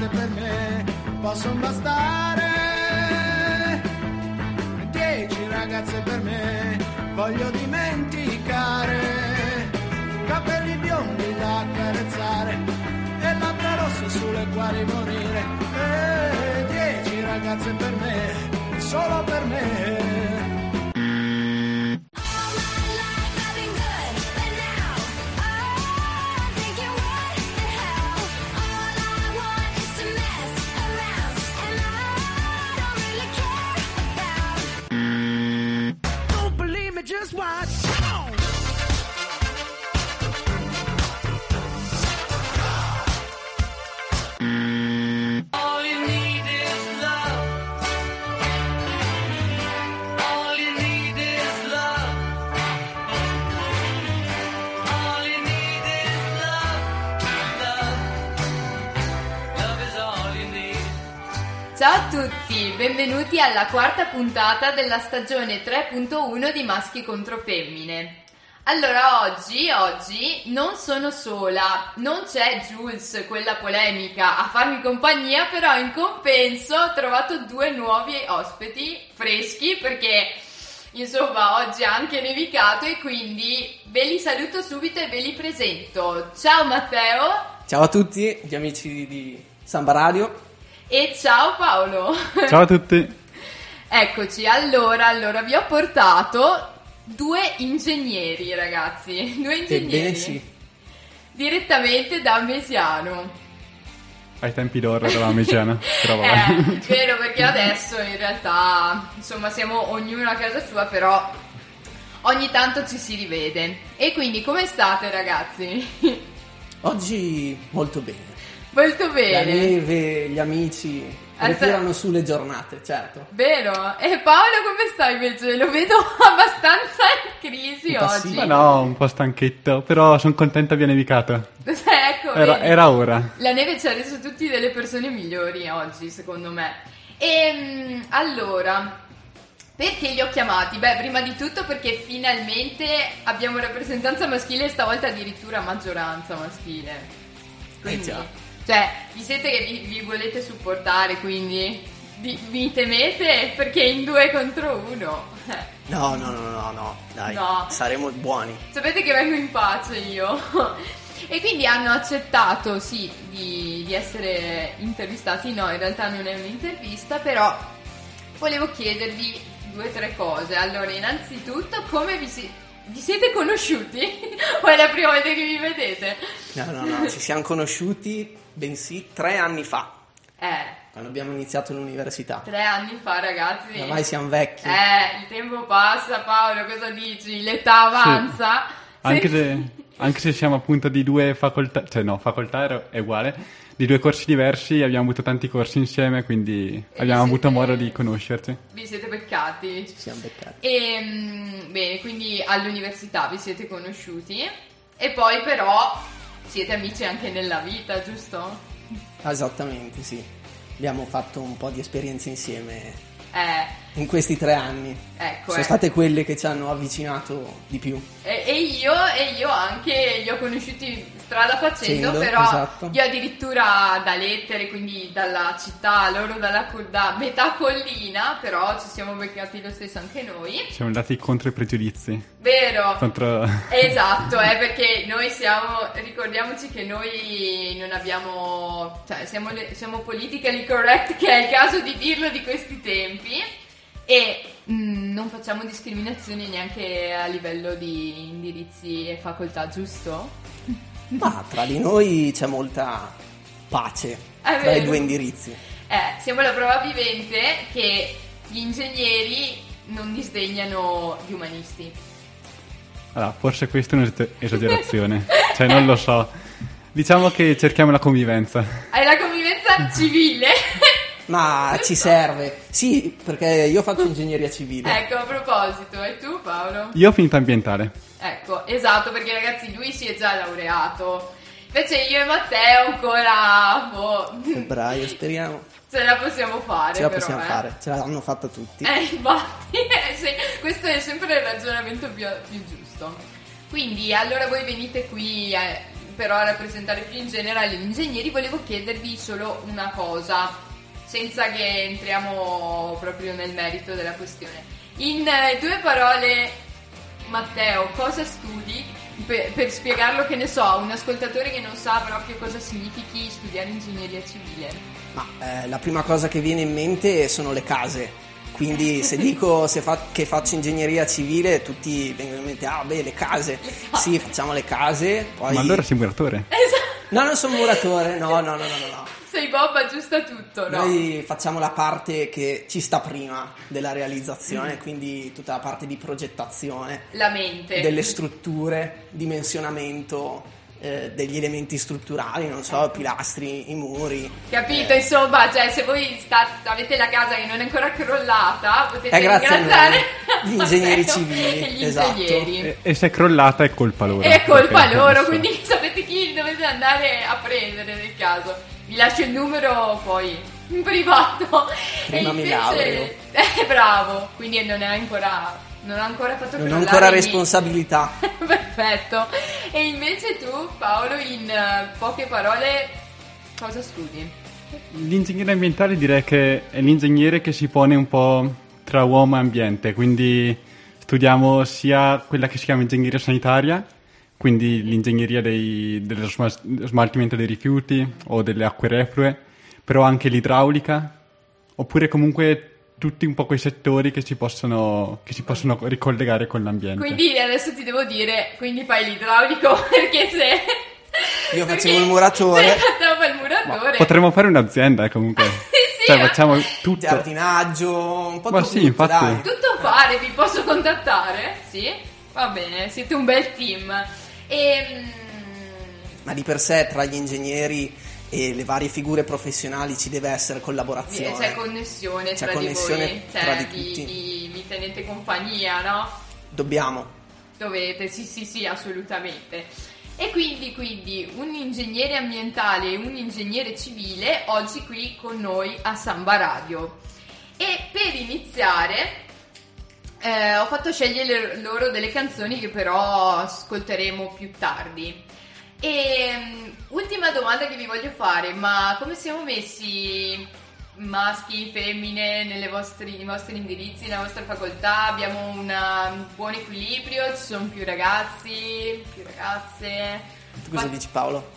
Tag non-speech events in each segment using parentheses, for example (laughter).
ragazze per me possono bastare. Dieci ragazze per me voglio dimenticare. Capelli biondi da accarezzare e labbra rosse sulle quali morire. Alla quarta puntata della stagione 3.1 di Maschi contro Femmine. Allora, oggi, oggi non sono sola, non c'è Jules, quella polemica, a farmi compagnia, però in compenso ho trovato due nuovi ospiti freschi perché insomma oggi ha anche nevicato e quindi ve li saluto subito e ve li presento. Ciao Matteo Ciao a tutti gli amici di Samba Radio. e ciao Paolo. Ciao a tutti. Eccoci, allora, allora vi ho portato due ingegneri, ragazzi. (laughs) Due ingegneri. Ebbene sì. Direttamente da Mesiano. Ai tempi d'oro eravamo Mesiana, (laughs) però Eh, vero, perché adesso in realtà, insomma, siamo ognuno a casa sua, però ogni tanto ci si rivede. E quindi come state, ragazzi? (laughs) Oggi molto bene. Molto La bene. neve, gli amici Alza- ritirano su le giornate, certo. Vero? E Paolo come stai invece? Lo vedo (laughs) abbastanza in crisi oggi. sì. Ma no, un po' stanchetto, però sono contenta abbia nevicato. ecco, Era, era ora. La neve ci ha reso tutti delle persone migliori oggi, secondo me. E allora, perché li ho chiamati? Beh, prima di tutto perché finalmente abbiamo rappresentanza maschile e stavolta addirittura maggioranza maschile. Quindi, già. Cioè, vi siete che vi, vi volete supportare, quindi vi, vi temete perché in due contro uno. No, no, no, no, no, dai, No. saremo buoni. Sapete che vengo in pace io. E quindi hanno accettato, sì, di, di essere intervistati. No, in realtà non è un'intervista, però volevo chiedervi due o tre cose. Allora, innanzitutto, come vi, si- vi siete conosciuti? (laughs) o è la prima volta che vi vedete? No, no, no, ci siamo conosciuti, bensì, tre anni fa, Eh, quando abbiamo iniziato l'università. tre anni fa, ragazzi. Ormai siamo vecchi. Eh, il tempo passa, Paolo, cosa dici? L'età avanza. Anche Sì. se, anche se siamo appunto di due facoltà, cioè no, facoltà ero- è uguale, di due corsi diversi, abbiamo avuto tanti corsi insieme, quindi abbiamo siete- avuto modo di conoscerci. Vi siete beccati. Ci siamo beccati. E, mm, bene, quindi all'università vi siete conosciuti e poi però siete amici anche nella vita, giusto? Esattamente, sì. Abbiamo fatto un po' di esperienze insieme in questi tre anni. ecco. Sono eh. state quelle che ci hanno avvicinato di più. E, e io, e io anche li ho conosciuti strada facendo, Facendo, però esatto. io addirittura da lettere, quindi dalla città, loro dalla, da metà collina, però ci siamo beccati lo stesso anche noi. Siamo andati contro i pregiudizi. Vero? Contro... (laughs) Esatto, eh, perché noi siamo, ricordiamoci che noi non abbiamo, cioè siamo, siamo politically correct, che è il caso di dirlo di questi tempi, e mm, non facciamo discriminazioni neanche a livello di indirizzi e facoltà, giusto? Ma tra di noi c'è molta pace È tra i due indirizzi. Eh, siamo la prova vivente che gli ingegneri non disdegnano gli umanisti. Allora, forse questa è un'esagerazione, cioè non lo so. Diciamo che cerchiamo la convivenza. Hai la convivenza civile. Ma ci serve. Sì, perché io faccio ingegneria civile. ecco, a proposito, e tu Paolo? Io ho finito ambientale. Ecco, esatto, perché ragazzi lui si è già laureato. Invece io e Matteo ancora, boh, Febbraio, speriamo. ce la possiamo fare. Ce la però, possiamo eh. fare. Ce l'hanno fatta tutti. Eh, infatti, (laughs) eh, questo è sempre il ragionamento più, più giusto. Quindi, allora voi venite qui eh, però a rappresentare più in generale gli ingegneri, volevo chiedervi solo una cosa, senza che entriamo proprio nel merito della questione. In eh, due parole, Matteo, cosa studi? Per, per spiegarlo, che ne so, a un ascoltatore che non sa proprio cosa significhi studiare ingegneria civile. Ma eh, la prima cosa che viene in mente sono le case. Quindi se (laughs) dico se fa- che faccio ingegneria civile, tutti vengono in mente, ah beh, le case. (laughs) Sì, facciamo le case, poi... Ma allora sei muratore. Esatto, No, non sono muratore, no, no, no, no, no. no. Sei Bob, aggiusta tutto, no? Noi facciamo la parte che ci sta prima della realizzazione, quindi tutta la parte di progettazione, La mente. delle strutture, dimensionamento eh, degli elementi strutturali, non so, pilastri, i muri. Capito, Eh, insomma, cioè se voi state- avete la casa che non è ancora crollata, potete a ringraziare gli ingegneri civili, e gli esatto. ingegneri. E, e se è crollata è colpa loro. È colpa loro, quindi sapete chi dovete andare a prendere nel caso. Vi lascio il numero poi in privato. Prima E mi invece- laureo. (laughs) Eh, bravo, quindi non è ancora non ha ancora fatto Non ho crollare ancora responsabilità. (laughs) Perfetto. E invece tu, Paolo, in eh, poche parole cosa studi? L'ingegnere ambientale direi che è l'ingegnere che si pone un po' tra uomo e ambiente, quindi studiamo sia quella che si chiama ingegneria sanitaria, quindi l'ingegneria dei- dello sma- smaltimento dei rifiuti o delle acque reflue, però anche l'idraulica, oppure comunque tutti un po' quei settori che si possono, che si possono ricollegare con l'ambiente. Quindi adesso ti devo dire, quindi fai l'idraulico (laughs) perché se... Io facevo il muratore. Il Ma muratore... potremmo fare un'azienda, eh, comunque. (laughs) Sì, cioè, ma- facciamo tutto. Giardinaggio, un po' Ma tutto, sì, infatti. dai. Tutto fare, vi posso contattare? Sì? Va bene, siete un bel team. E... Ma di per sé tra gli ingegneri e le varie figure professionali ci deve essere collaborazione. C'è connessione C'è tra connessione di voi, cioè tra di vi, tutti. vi- vi tenete compagnia, no? Dobbiamo. Dovete, sì, sì, sì, assolutamente. E quindi, quindi un ingegnere ambientale e un ingegnere civile oggi qui con noi a Samba Radio. E per iniziare eh, ho fatto scegliere loro delle canzoni che però ascolteremo più tardi. E mm, ultima domanda che vi voglio fare, ma come siamo messi maschi, femmine nelle vostri, nei vostri indirizzi, nella vostra facoltà? Abbiamo una- un buon equilibrio? Ci sono più ragazzi, più ragazze? Tu cosa Ma- dici Paolo?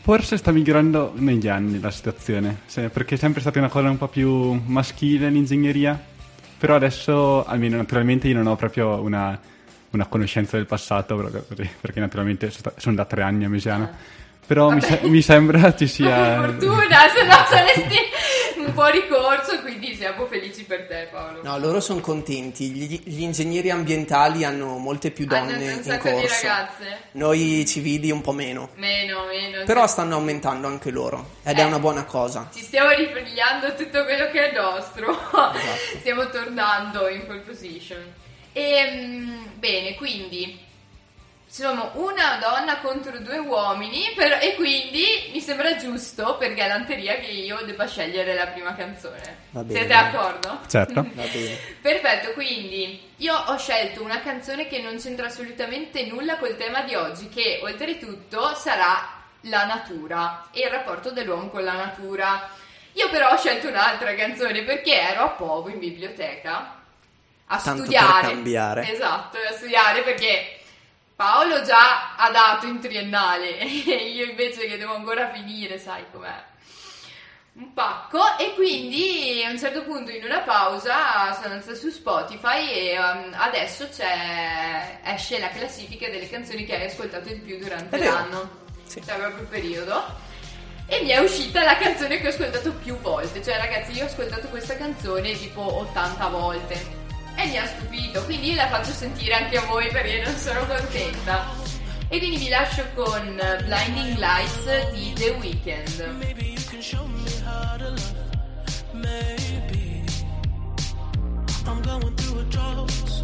Forse sta migliorando negli anni la situazione, perché è sempre stata una cosa un po' più maschile l'ingegneria, però adesso, almeno naturalmente, io non ho proprio una, una conoscenza del passato, perché naturalmente so- sono da tre anni a Mesiano, però mi, se- mi sembra ci sia... Per fortuna, se no saresti un po' ricorso, quindi siamo felici per te Paolo. No, loro sono contenti. Gli, gli ingegneri ambientali hanno molte più Hanno donne un in corso. ragazze? Noi civili un po' meno. Meno, meno. Però stanno aumentando anche loro ed è Eh. una buona cosa. Ci stiamo ripigliando tutto quello che è nostro. Esatto. (laughs) stiamo tornando in pole position. E, bene, quindi siamo una donna contro due uomini però- e quindi mi sembra giusto per galanteria che io debba scegliere la prima canzone. Va bene. Siete d'accordo? Certo. (laughs) Va bene. Perfetto, quindi io ho scelto una canzone che non c'entra assolutamente nulla col tema di oggi, che oltretutto sarà la natura e il rapporto dell'uomo con la natura. Io però ho scelto un'altra canzone perché ero a Povo in biblioteca a Tanto per studiare. cambiare. Esatto, a studiare perché Paolo già ha dato in triennale (laughs) e io invece che devo ancora finire, sai com'è. Un pacco e quindi a un certo punto in una pausa sono andata su Spotify e um, adesso c'è esce la classifica delle canzoni che hai ascoltato di più durante l'anno. Sì. cioè proprio il periodo. E mi è uscita la canzone che ho ascoltato più volte. Cioè ragazzi io ho ascoltato questa canzone tipo 80 volte e mi ha stupito quindi la faccio sentire anche a voi perché non sono contenta e quindi vi lascio con Blinding Lights di The Weeknd I'm going through a drought.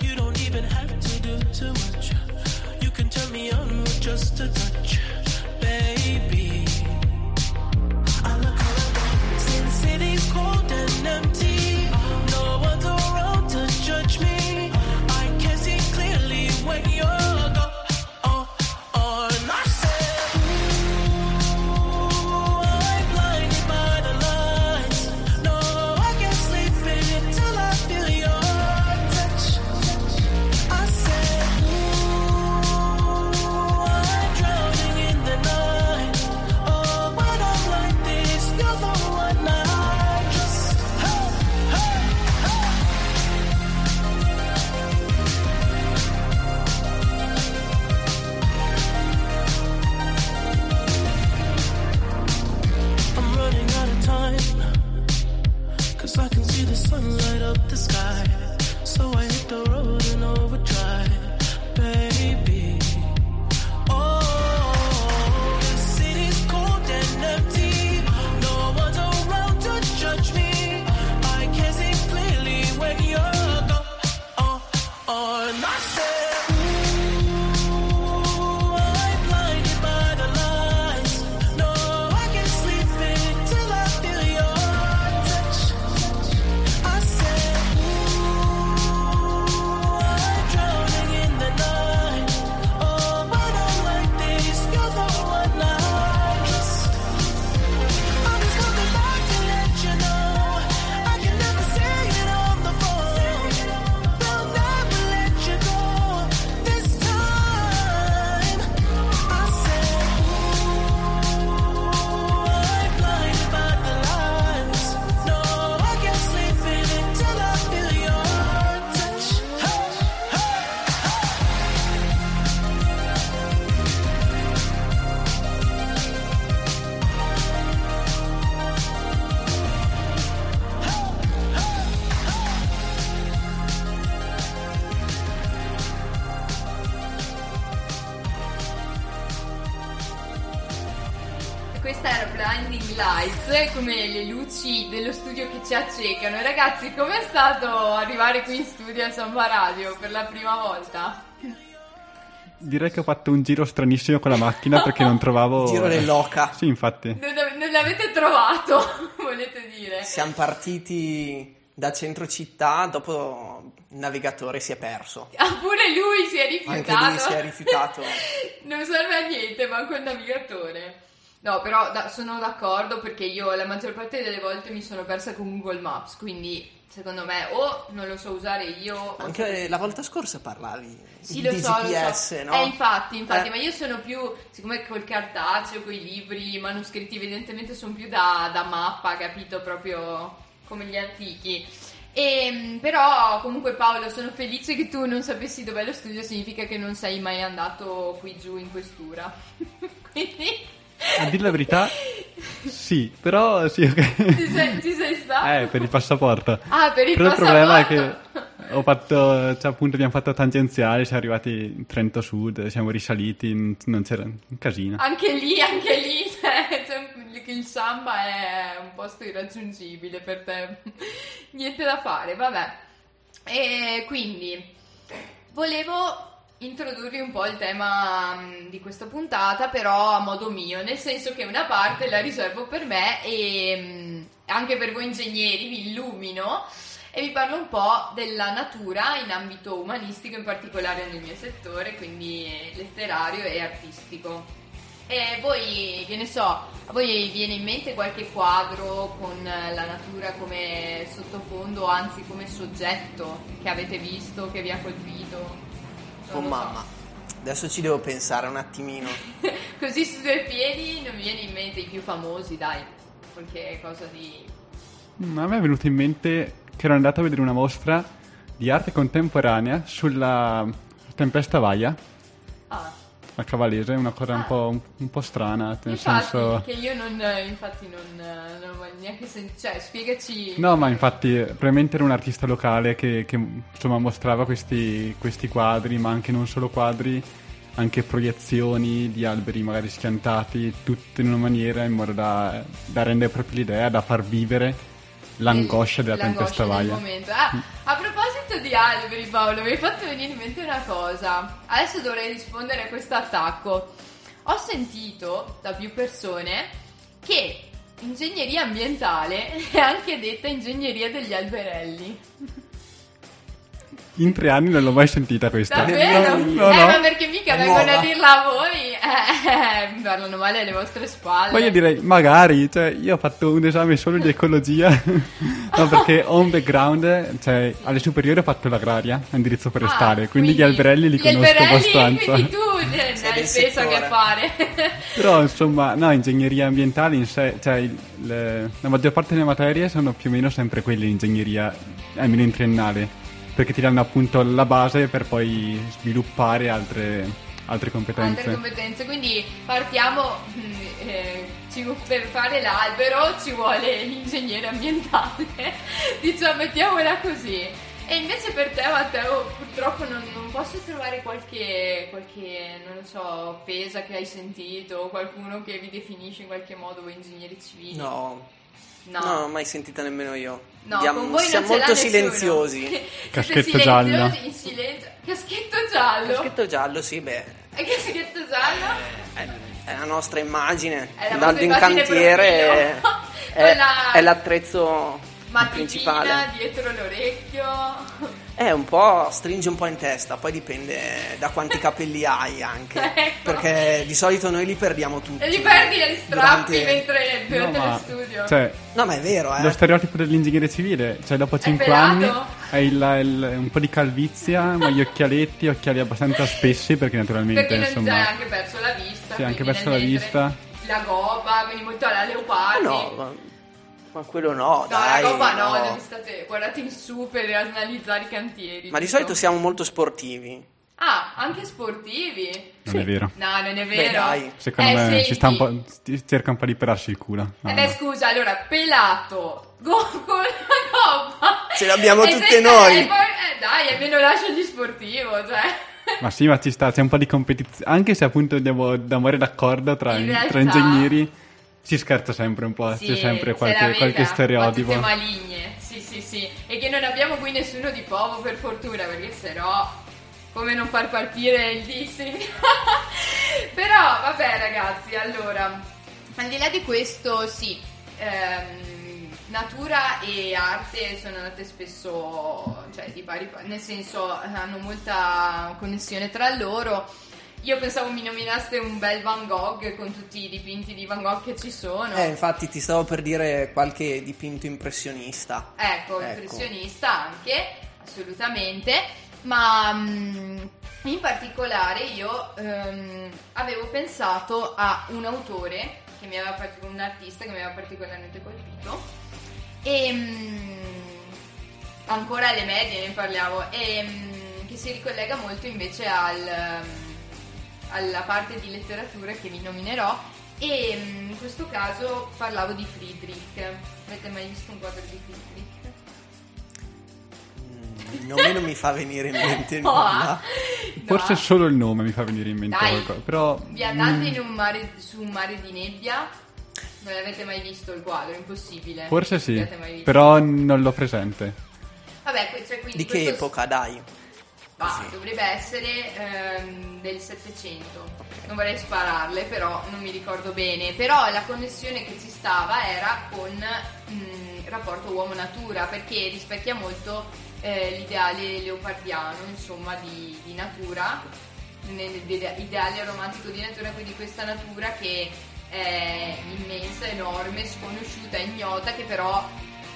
You don't even have to do too much. You can turn me on with just a touch, baby. I look around since city's cold and empty. When you're E Ragazzi, com'è stato arrivare qui in studio a Samba Radio per la prima volta? Direi che ho fatto un giro stranissimo con la macchina perché non trovavo... (laughs) Giro dell'oca. Sì, infatti. Non, non l'avete trovato, (laughs) volete dire? Siamo partiti da centro città, dopo il navigatore si è perso. Ah, pure lui si è rifiutato. Anche lui si è rifiutato. (laughs) non serve a niente, manco il navigatore. No, però da- sono d'accordo perché io la maggior parte delle volte mi sono persa con Google Maps, quindi secondo me o non lo so usare io Anche la volta scorsa parlavi Sì, di lo so, lo so. no? Eh, infatti, infatti, Eh. ma io sono più, siccome col cartaceo, con i libri, i manoscritti, evidentemente sono più da, da mappa, capito? Proprio come gli antichi. E, però comunque Paolo sono felice che tu non sapessi dov'è lo studio significa che non sei mai andato qui giù in questura (laughs) quindi A dire la verità, sì, però sì, ok. ci sei, ci sei stato? Eh, per il passaporto. ah per il Però il problema è che passaporto. ho fatto, cioè appunto abbiamo fatto tangenziali, siamo arrivati in Trento Sud, siamo risaliti, non c'era un casino. Anche lì, anche lì, (laughs) cioè, cioè, il samba è un posto irraggiungibile per te. Niente da fare, vabbè. E quindi volevo introdurre un po' il tema mh, di questa puntata, però a modo mio, nel senso che una parte la riservo per me e mh, anche per voi ingegneri vi illumino e vi parlo un po' della natura in ambito umanistico, in particolare nel mio settore, quindi letterario e artistico. E voi, che ne so, a voi viene in mente qualche quadro con la natura come sottofondo, anzi come soggetto che avete visto, che vi ha colpito? Oh Non lo so. mamma, adesso ci devo pensare un attimino. (laughs) Così su due piedi non mi viene in mente i più famosi, dai, qualche cosa di... Mm, A me è venuto in mente che ero andato a vedere una mostra di arte contemporanea sulla Tempesta Vaia, A Cavallese, una cosa un Ah. po', un po' strana, nel infatti, senso... che io non, infatti non, non ho neanche sentito, cioè spiegaci... No, ma infatti probabilmente era un artista locale che, che, insomma mostrava questi, questi quadri, ma anche non solo quadri, anche proiezioni di alberi magari schiantati, tutte in una maniera in modo da, da rendere proprio l'idea, da far vivere l'angoscia della tempesta momento. Ah, a proposito di alberi, Paolo, mi hai fatto venire in mente una cosa. Adesso dovrei rispondere a questo attacco. Ho sentito da più persone che ingegneria ambientale (laughs) è anche detta ingegneria degli alberelli. In tre anni non l'ho mai sentita questa. Davvero? No, eh, no. ma perché mica vengono a dirla a voi? Eh, (laughs) mi parlano male alle vostre spalle. Ma io direi, magari, cioè, io ho fatto un esame solo di ecologia, (laughs) no, perché ho un background, cioè, alle superiori ho fatto l'agraria, indirizzo forestale, Ah, quindi, gli alberelli li gli conosco alberelli, abbastanza. Quindi tu eh, Sei hai peso a che fare. (laughs) Però, insomma, no, ingegneria ambientale in sé, cioè, le- la maggior parte delle materie sono più o meno sempre quelle di ingegneria, almeno in triennale, perché ti danno appunto la base per poi sviluppare altre, altre competenze. altre competenze. Quindi partiamo. mm, eh, ci- per fare l'albero ci vuole l'ingegnere ambientale, (laughs) diciamo, mettiamola così. E invece per te, Matteo, purtroppo non, non posso trovare qualche, qualche, non lo so, pesa che hai sentito, o qualcuno che vi definisce in qualche modo voi ingegneri civili. No, no. no, non ho mai sentita nemmeno io. No, Diamo- con voi siamo molto silenziosi. Caschetto silenziosi, giallo. In silenzio. Caschetto giallo? Caschetto giallo, sì, beh, E caschetto giallo? è, è la nostra immagine. È la Dal vostra in immagine cantiere è, (laughs) è- la- è l'attrezzo principale. dietro l'orecchio. È un po', stringe un po' in testa, poi dipende da quanti (laughs) capelli hai anche. Ecco. Perché di solito noi li perdiamo tutti. E li perdi gli strappi durante- mentre durante No, lo ma, studio. cioè, No, ma è vero, eh. Lo stereotipo dell'ingegnere civile, cioè dopo 5 pelato? anni hai il- il- un po' di calvizia, ma gli occhialetti, occhiali abbastanza spessi perché naturalmente Perché insomma... già hai anche perso la vista. Sì, anche perso la vista. La goba, quindi molto alla leopardi. No, ma, ma quello no, No, dai. la goba no, no. state guardate in su per analizzare i cantieri. Ma di solito siamo molto sportivi. Ah, anche sportivi? Non è vero. No, non è vero. dai. Secondo Eh, me ci sta un po', ti- cerca un po' di perarsi il culo. No, Eh beh, no. scusa, allora, pelato, go- con la gobba. Ce l'abbiamo E tutte noi. e poi- eh, dai, almeno lasciagli sportivo, cioè. Ma sì, ma ci sta, c'è un po' di competizione. Anche se appunto andiamo andare d'accordo tra, In tra ingegneri, si scherza sempre un po', Sì, c'è sempre se qualche, veda, qualche stereotipo. battute maligne, sì sì sì, e che non abbiamo qui nessuno di Povo per fortuna, perché sennò come non far partire il dissing. (laughs) Però vabbè ragazzi, allora, al di là di questo sì, ehm, natura e arte sono andate spesso, cioè di pari, pa- nel senso hanno molta connessione tra loro. Io pensavo mi nominaste un bel Van Gogh con tutti i dipinti di Van Gogh che ci sono. Eh, infatti ti stavo per dire qualche dipinto impressionista. Ecco, Ecco. impressionista anche, assolutamente, ma mm, in particolare io ehm, avevo pensato a un autore, che mi aveva un artista che mi aveva particolarmente colpito, e mm, ancora alle medie ne parliamo, e mm, che si ricollega molto invece al, mm, alla parte di letteratura che vi nominerò. E mm, in questo caso parlavo di Friedrich. Avete mai visto un quadro di Friedrich? Mm, Il nome non mi fa venire in mente (laughs) No, nulla. Forse no. solo il nome mi fa venire in mente Dai, qualcosa, però... Vi andate mm, in un mare, su un mare di nebbia? Non avete mai visto il quadro, impossibile. Forse sì, però non l'ho presente. Vabbè, cioè, quindi Di che epoca, dai? Ma Così. dovrebbe essere ehm, del 700. Non vorrei spararle, però non mi ricordo bene. Però la connessione che ci stava era con mm, il rapporto uomo-natura, perché rispecchia molto eh, l'ideale leopardiano, insomma, di, di natura, l'ideale romantico di natura, quindi questa natura che è immensa, enorme, sconosciuta, ignota, che però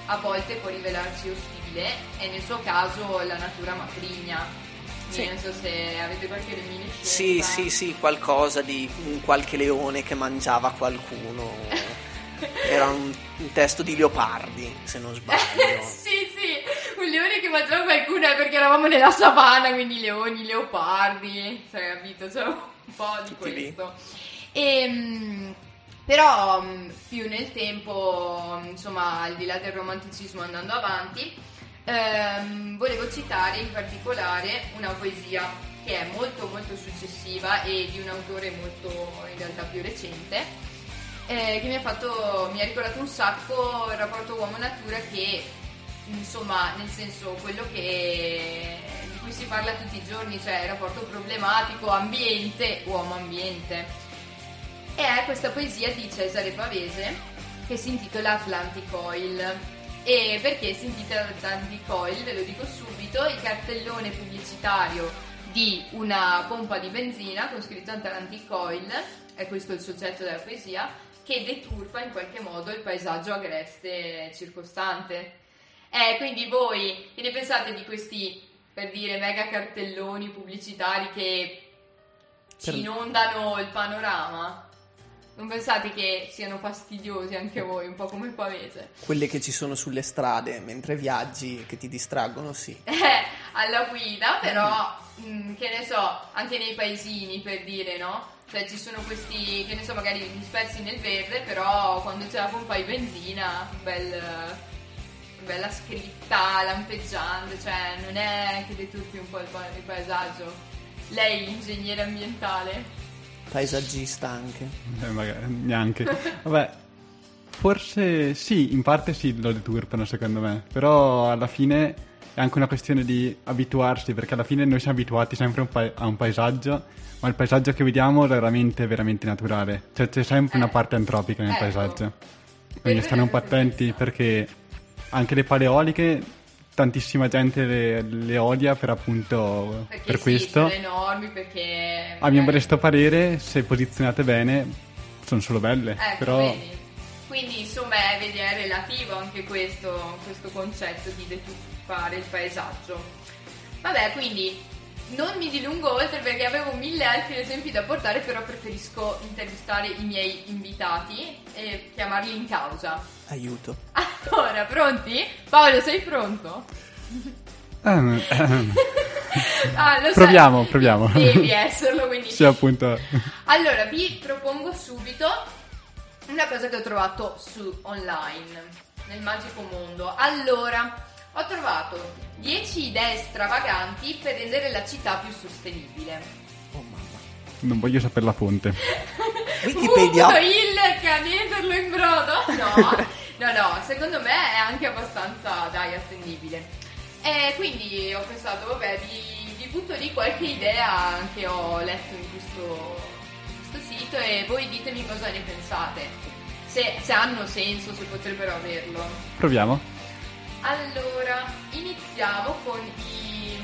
a volte può rivelarsi ostile e nel suo caso la natura matrigna. Sì. Non so se avete qualche reminiscenza. Sì, sì, sì, qualcosa di un qualche leone che mangiava qualcuno. (laughs) Era un, un testo di Leopardi, se non sbaglio. (laughs) sì, sì, un leone che mangiava qualcuno perché eravamo nella savana, quindi leoni, leopardi, cioè, capito? C'è un po' di Tutti lì. questo. Ehm, però mh, più nel tempo, mh, insomma, al di là del romanticismo andando avanti, ehm, volevo citare in particolare una poesia che è molto molto successiva e di un autore molto in realtà più recente eh, che mi ha fatto mi ha ricordato un sacco il rapporto uomo-natura che insomma nel senso quello che di cui si parla tutti i giorni cioè il rapporto problematico ambiente uomo-ambiente. E è questa poesia di Cesare Pavese che si intitola Atlantic Oil e perché si intitola Atlantic Oil ve lo dico subito il cartellone pubblicitario di una pompa di benzina con scritto Atlantic Oil è questo il soggetto della poesia che deturpa in qualche modo il paesaggio agreste circostante. Eh, quindi voi che ne pensate di questi, per dire, mega cartelloni pubblicitari che ci inondano il panorama? Non pensate che siano fastidiosi anche voi, un po' come il pavese? Quelle che ci sono sulle strade mentre viaggi, che ti distraggono, sì. (laughs) Eh, alla guida, però, mm, che ne so, anche nei paesini per dire, no? Cioè ci sono questi, che ne so, magari dispersi nel verde, però quando c'è la pompa di benzina, bel, bella scritta, lampeggiante, cioè non è che deturpi un po' il, pa- il paesaggio. Lei, ingegnere ambientale. Paesaggista anche. Eh, magari, neanche. Vabbè, forse sì, in parte sì lo deturpano secondo me, però alla fine è anche una questione di abituarsi, perché alla fine noi siamo abituati sempre a un, pa- a un paesaggio, ma il paesaggio che vediamo è raramente veramente naturale, cioè c'è sempre una Eh. parte antropica nel Ecco. paesaggio. Quindi stanno un po' vedere attenti perché anche le paleoliche, tantissima gente le, le odia per appunto Perché per sì, questo. sono enormi, perché... A mio magari- modesto parere, se posizionate bene, sono solo belle. Ecco, però vedi? Quindi insomma è, vedi, è relativo anche questo, questo concetto di deturpare il paesaggio. Vabbè, quindi non mi dilungo oltre perché avevo mille altri esempi da portare, però preferisco intervistare i miei invitati e chiamarli in causa. Aiuto. Allora, pronti? Paolo, sei pronto? Ehm, ehm, (laughs) (laughs) Ah, lo sai. Proviamo, proviamo. Devi esserlo, quindi (laughs) sì, appunto. Allora, vi propongo subito una cosa che ho trovato su online, nel magico mondo. Allora, ho trovato 10 idee stravaganti per rendere la città più sostenibile. Oh mamma. Non voglio sapere la fonte. (laughs) Wikipedia. Punto il metterlo in brodo? No, no, no, secondo me è anche abbastanza, dai, attendibile. E quindi ho pensato, vabbè, vi, vi butto lì qualche idea che ho letto in questo, questo sito e voi ditemi cosa ne pensate. Se, se hanno senso, se potrebbero averlo. Proviamo. Allora, iniziamo con i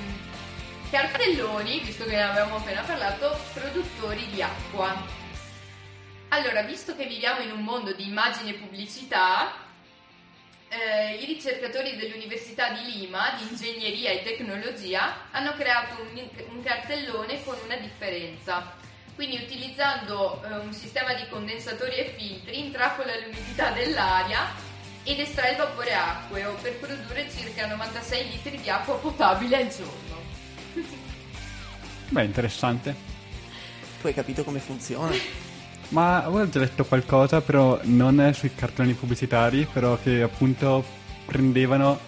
cartelloni, visto che ne avevamo appena parlato, produttori di acqua. Allora, visto che viviamo in un mondo di immagine e pubblicità, eh, i ricercatori dell'Università di Lima di Ingegneria e Tecnologia hanno creato un, un cartellone con una differenza. Quindi utilizzando eh, un sistema di condensatori e filtri intrappola l'umidità dell'aria ed estrae il vapore acqueo per produrre circa 96 litri di acqua potabile al giorno. (laughs) Beh, interessante. Tu hai capito come funziona? (laughs) Ma avevo già letto qualcosa, però non sui cartoni pubblicitari, però che appunto prendevano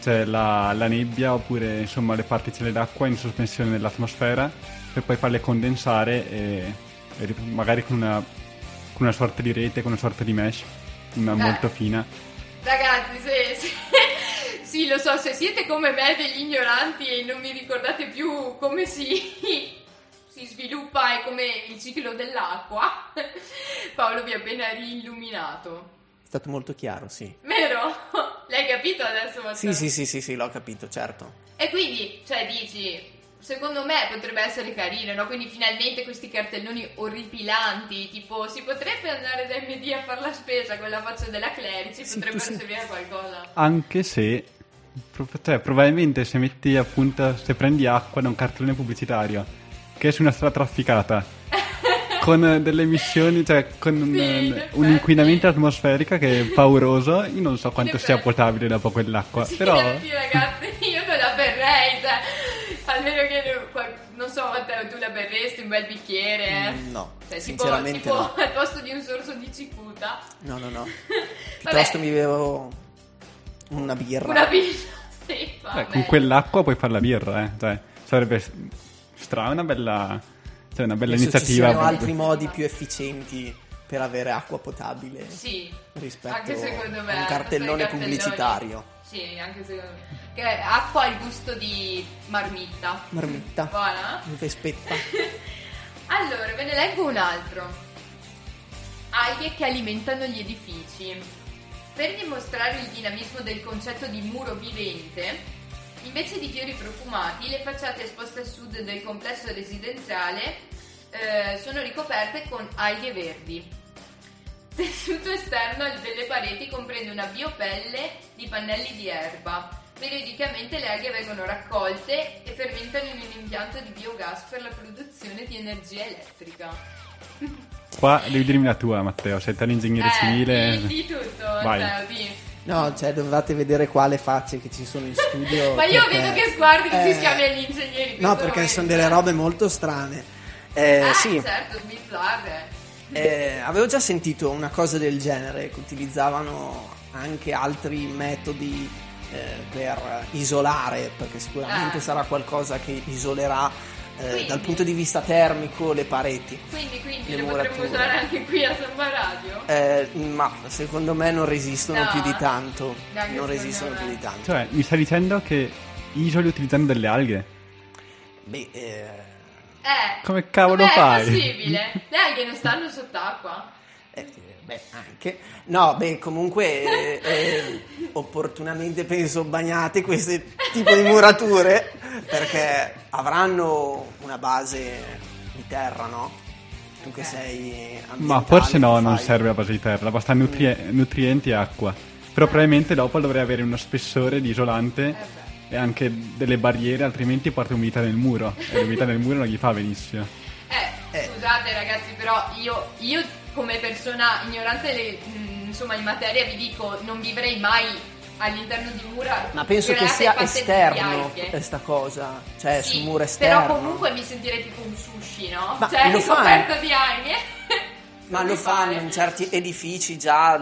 cioè, la, la nebbia oppure insomma le particelle d'acqua in sospensione nell'atmosfera per poi farle condensare e, e magari con una, con una sorta di rete, con una sorta di mesh, una molto fina. Ragazzi, se, se- (laughs) sì, lo so, se siete come me degli ignoranti e non vi ricordate più come si, (laughs) si sviluppa e come il ciclo dell'acqua, (laughs) Paolo vi ha appena riilluminato. È stato molto chiaro, sì. Vero? L'hai capito adesso, Matteo? Sì, sì, sì, sì, sì, l'ho capito, certo. E quindi, cioè, dici, secondo me potrebbe essere carino, no? Quindi finalmente questi cartelloni orripilanti, tipo, si potrebbe andare da MD a fare la spesa con la faccia della Clerici, Sì, potrebbero sì. servire a qualcosa. Anche se, cioè, probabilmente se metti appunto, se prendi acqua da un cartellone pubblicitario che è su una strada trafficata (laughs) con delle emissioni, cioè con un, Sì, un effetti. inquinamento atmosferico che è pauroso, io non so quanto sia potabile dopo quell'acqua, però ragazzi, io non la berrei, cioè, almeno che qual- non so, Matteo, tu la berresti un bel bicchiere, eh? Mm, no, Cioè, tipo, sinceramente tipo no. (laughs) al posto di un sorso di cicuta, No, no, no. (laughs) Piuttosto mi bevo una birra. una birra, (laughs) sì, cioè, con quell'acqua puoi fare la birra, eh. Cioè, sarebbe stra una bella, cioè, una bella Penso ci iniziativa. siano altri modi più efficienti per avere acqua potabile Sì, rispetto anche secondo me. a un cartellone pubblicitario. Sì, anche secondo me. Che acqua al gusto di marmitta. Marmitta, Buona? vespetta. Allora, ve ne leggo un altro. Alghe che alimentano gli edifici. Per dimostrare il dinamismo del concetto di muro vivente, invece di fiori profumati, le facciate esposte a sud del complesso residenziale eh, sono ricoperte con alghe verdi. Tessuto esterno delle pareti comprende una biopelle di pannelli di erba. Periodicamente le alghe vengono raccolte e fermentano in un impianto di biogas per la produzione di energia elettrica. Qua devi dirmi la tua, Matteo, sei te l'ingegnere eh, civile. Di, di tutto, Vai. Matteo, di. No, cioè dovevate vedere quale facce che ci sono in studio. (laughs) Ma io perché- vedo che sguardi che eh, si schiavi agli ingegneri. in No, perché sono momento. delle robe molto strane. Eh, Ah, sì, certo, sbizzarre. eh, avevo già sentito una cosa del genere, che utilizzavano anche altri metodi eh, per isolare, perché sicuramente Ah. sarà qualcosa che isolerà eh, Quindi. dal punto di vista termico le pareti. Quindi, quindi Le potremmo usare anche qui a Samba Radio. Eh, ma secondo me non resistono No, più di tanto. Neanche Non resistono me. più di tanto. Cioè, mi stai dicendo che isoli utilizzando delle alghe? Beh, eh, Eh, Come cavolo fai? possibile? Le alghe non stanno sott'acqua. eh, beh, anche. No, beh, comunque eh, eh, opportunamente penso bagnate questo tipo di murature perché avranno una base di terra, no? Tu che sei Ma forse no, che non fai- serve la base di terra, basta nutrie- nutrienti e acqua. Però probabilmente dopo dovrei avere uno spessore di isolante Eh e anche delle barriere, altrimenti porta umidità nel muro. E l'umidità nel muro non gli fa benissimo. Eh, Eh. scusate ragazzi, però io, io come persona ignorante le- mh, insomma in materia vi dico, non vivrei mai all'interno di mura Ma penso che sia esterno questa cosa, cioè Sì, sul muro esterno. Però comunque mi sentirei tipo un sushi, no? Ma cioè, lo (laughs) fanno. ricoperto di alghe. Ma lo fanno in certi edifici già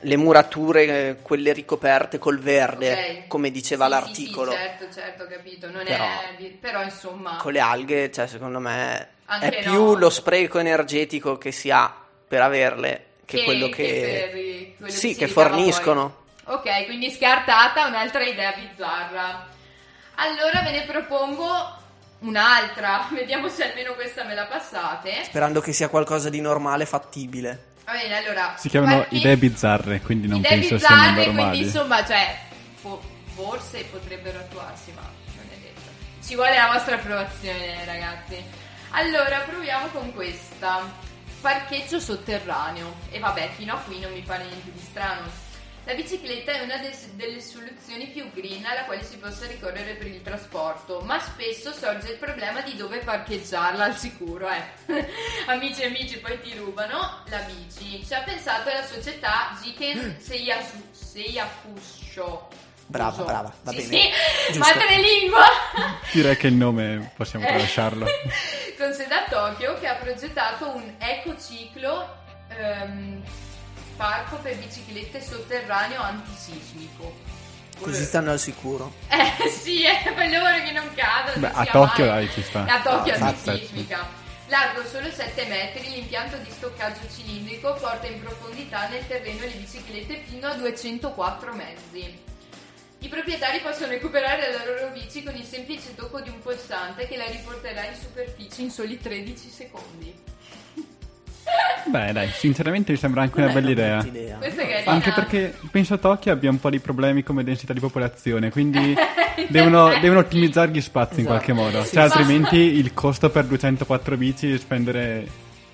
le murature, eh, quelle ricoperte col verde, Ok. come diceva Sì, l'articolo. Sì, certo, certo, ho capito. Non Però- è. Però insomma. Con le alghe, cioè, secondo me Anche è più no. lo spreco energetico che si ha per averle che, Che- quello che che, quello sì, che forniscono. Ok, quindi scartata un'altra idea bizzarra. Allora ve ne propongo un'altra, (laughs) vediamo se almeno questa me la passate. Sperando che sia qualcosa di normale, fattibile. Va bene, allora. Si chiamano parti- idee bizzarre, quindi non idee penso siano bizzarre, normali. quindi insomma, cioè, fo- forse potrebbero attuarsi, ma non è detto. Ci vuole la vostra approvazione, ragazzi. Allora, proviamo con questa. Parcheggio sotterraneo. E vabbè, fino a qui non mi pare niente di strano. La bicicletta è una delle soluzioni più green alla quale si possa ricorrere per il trasporto, ma spesso sorge il problema di dove parcheggiarla al sicuro, eh. (laughs) amici e amici poi ti rubano la bici. Ci ha pensato la società Jiken Seiyasu- Seiyafusho. Brava, brava, va sì, bene. Sì, Giusto. madrelingua! (laughs) (laughs) Direi che il nome possiamo Eh. tralasciarlo. (laughs) con sede a Tokyo che ha progettato un ecociclo ehm, parco per biciclette sotterraneo antisismico. Così stanno al sicuro. Eh sì, è per loro che non cadono. Beh, a Tokyo, mai. dai, ci sta. A Tokyo Ah, antisismica. Largo solo 7 metri, l'impianto di stoccaggio cilindrico porta in profondità nel terreno le biciclette fino a 204 mezzi. I proprietari possono recuperare la loro bici con il semplice tocco di un pulsante che la riporterà in superficie in soli 13 secondi. (laughs) Beh, dai, sinceramente mi sembra anche una Non è bella idea. idea. Questa è carina. Anche perché penso a Tokyo abbia un po' di problemi come densità di popolazione, quindi (laughs) devono, devono ottimizzare gli spazi in Esatto. qualche modo. Sì, Cioè, sì. altrimenti il costo per 204 bici è spendere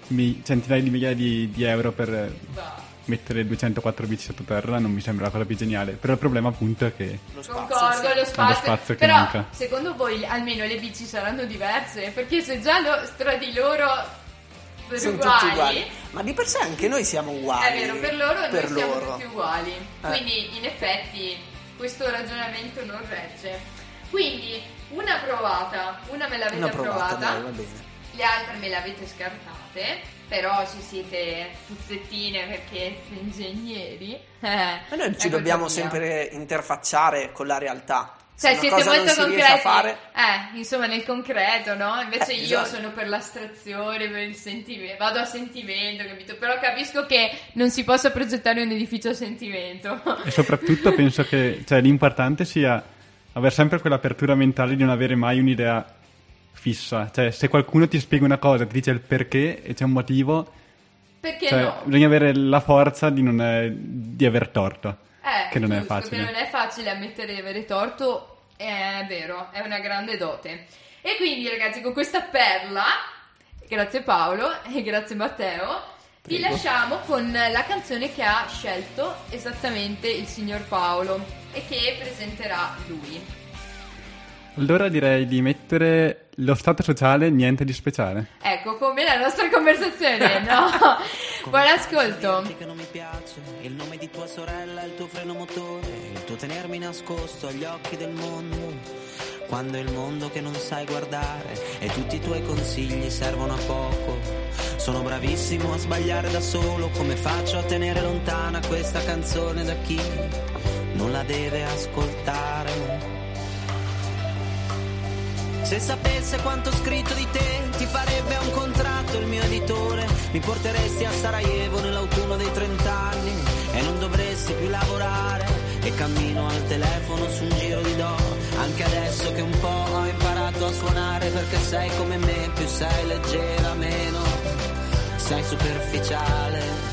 mi- centinaia di migliaia di, di euro per Va. Mettere 204 bici sottoterra non mi sembra la cosa più geniale. Però il problema appunto è che Lo spazio, Concordo, sì. lo spazio. spazio che Però, manca. secondo voi almeno le bici saranno diverse? Perché se già lo, tra di loro sono, Sono uguali, tutti uguali. Ma di per sé anche noi siamo uguali. è vero, per loro per noi siamo loro. tutti uguali. Eh. Quindi, in effetti, questo ragionamento non regge. Quindi, una provata, una me l'avete Una provata, va bene. le altre me le avete scartate, però ci siete puzzettine perché siete ingegneri. (laughs) Ma noi ci è dobbiamo sempre interfacciare con la realtà. Cioè, siete cosa molto concreti. riesce a fare, Eh, insomma, nel concreto, no? Invece Eh, io esatto. sono per l'astrazione, per il sentimento. Vado a sentimento, capito? Però capisco che non si possa progettare un edificio a sentimento. E soprattutto penso che cioè, l'importante sia avere sempre quell'apertura mentale di non avere mai un'idea fissa. Cioè, se qualcuno ti spiega una cosa, ti dice il perché e c'è un motivo, Perché cioè, no? bisogna avere la forza di, non è- di aver torto. Eh, che non è giusto, facile. Che non è facile ammettere di avere torto, è vero, è una grande dote. E quindi, ragazzi, con questa perla, grazie Paolo e grazie Matteo, vi Prego. lasciamo con la canzone che ha scelto esattamente il signor Paolo e che presenterà lui. Allora direi di mettere lo stato sociale niente di speciale. Ecco, come la nostra conversazione, (laughs) no? Buon ascolto. Che non mi piace, il nome di tua sorella, il tuo freno motore, il tuo tenermi nascosto agli occhi del mondo. Quando è il mondo che non sai guardare e tutti i tuoi consigli servono a poco. Sono bravissimo a sbagliare da solo, come faccio a tenere lontana questa canzone da chi non la deve ascoltare. Se sapesse quanto ho scritto di te, ti farebbe un contratto il mio editore. Mi porteresti a Sarajevo nell'autunno dei 30 anni e non dovresti più lavorare. E cammino al telefono su un giro di do, anche adesso che un po' ho imparato a suonare. Perché sei come me, più sei leggera, meno sei superficiale.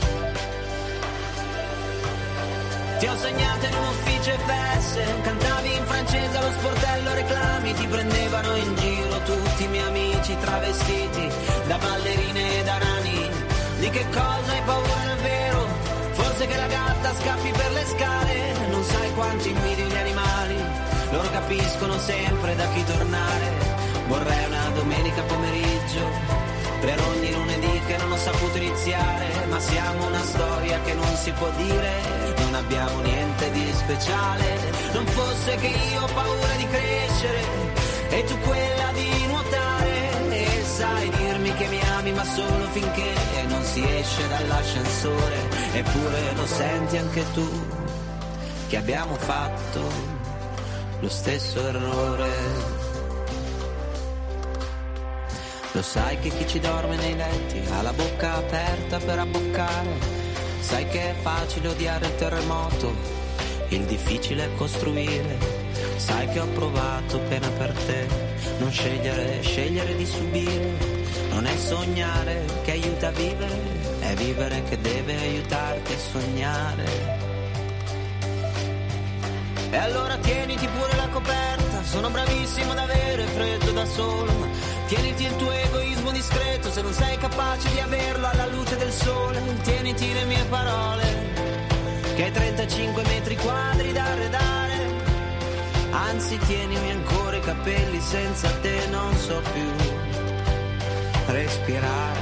Ti ho segnato in un ufficio FS, cantavi in francese allo sportello reclami, ti prendevano in giro tutti i miei amici travestiti da ballerine e da nani. Di che cosa hai paura davvero? Forse che la gatta scappi per le scale, non sai quanto invidio gli animali, loro capiscono sempre da chi tornare. Vorrei una domenica pomeriggio per ogni lunedì che non ho saputo iniziare, ma siamo una storia che non si può dire, non abbiamo niente di speciale, non fosse che io ho paura di crescere e tu quella di nuotare, e sai dirmi che mi ami ma solo finché non si esce dall'ascensore, eppure lo senti anche tu, che abbiamo fatto lo stesso errore. Lo sai che chi ci dorme nei letti ha la bocca aperta per abboccare. Sai che è facile odiare il terremoto, il difficile è costruire. Sai che ho provato pena per te, non scegliere, scegliere di subire. Non è sognare che aiuta a vivere, è vivere che deve aiutarti a sognare. E allora tieniti pure la coperta, sono bravissimo ad avere freddo da solo. Tieniti il tuo egoismo discreto, se non sei capace di averlo alla luce del sole. Tieniti le mie parole, che hai 35 metri quadri da arredare. Anzi, tienimi ancora i capelli, senza te non so più respirare.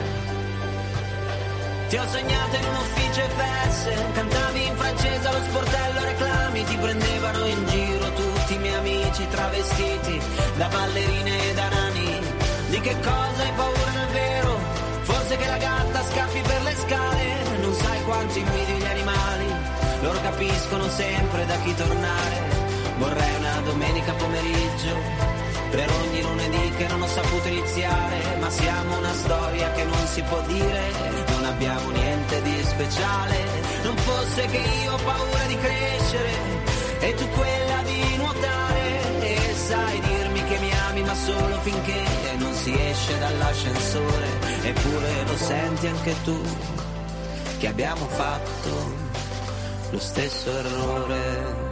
Ti ho sognato in un ufficio FS, cantavi in francese allo sportello reclami, ti prendevano in giro tutti i miei amici travestiti da ballerine e da nani. Di che cosa hai paura davvero? Forse che la gatta scappi per le scale, non sai quanto invidi gli animali, loro capiscono sempre da chi tornare. Vorrei una domenica pomeriggio. Per ogni lunedì che non ho saputo iniziare, ma siamo una storia che non si può dire, non abbiamo niente di speciale, non fosse che io ho paura di crescere. E tu quella esce dall'ascensore, eppure lo senti anche tu che abbiamo fatto lo stesso errore.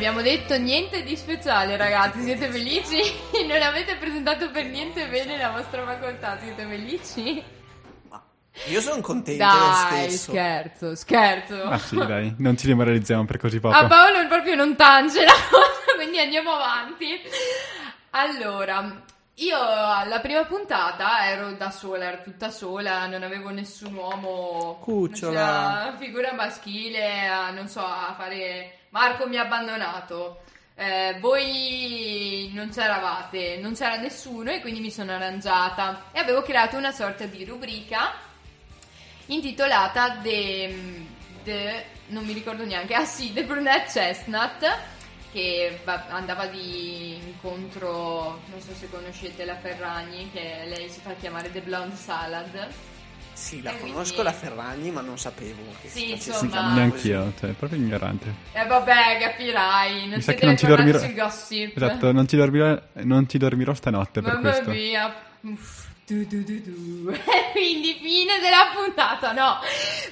Abbiamo detto niente di speciale, ragazzi. Siete felici? (laughs) Non avete presentato per niente bene la vostra facoltà. Siete felici? Io sono contento Dai, lo stesso. scherzo, scherzo. Ah sì, dai, non ci demoralizziamo per così poco. A Paolo proprio non tange la cosa, (laughs) quindi andiamo avanti. Allora, io alla prima puntata ero da sola, ero tutta sola, non avevo nessun uomo, Cucciola. non c'era figura maschile, a, non so, a fare... Marco mi ha abbandonato. Eh, voi non c'eravate, non c'era nessuno e quindi mi sono arrangiata e avevo creato una sorta di rubrica intitolata The, The- non mi ricordo neanche, (laughs) ah sì, The Brunette Chestnut, che va- andava di incontro, non so se conoscete la Ferragni, che lei si fa chiamare The Blonde Salad. Sì, la E quindi- conosco la Ferragni, ma non sapevo che Sì, insomma. Neanch'io, cioè, proprio ignorante. E vabbè, capirai, non Mi sa che non ci dormirò. sui gossip. Esatto, non ci dormirò, non ci dormirò stanotte per Mamma questo. mia. Uff, du du du du. Quindi fine della puntata, no.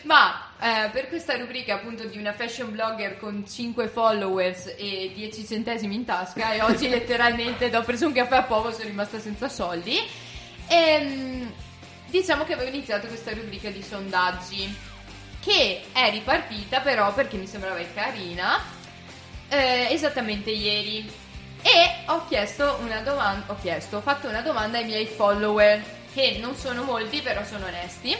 Ma eh, per questa rubrica appunto di una fashion blogger con 5 followers e 10 centesimi in tasca e oggi (laughs) letteralmente ho preso un caffè a poco sono rimasta senza soldi. Ehm, diciamo che avevo iniziato questa rubrica di sondaggi che è ripartita però perché mi sembrava carina eh, esattamente ieri. E ho chiesto una domanda ho chiesto ho fatto una domanda ai miei follower che non sono molti però sono onesti.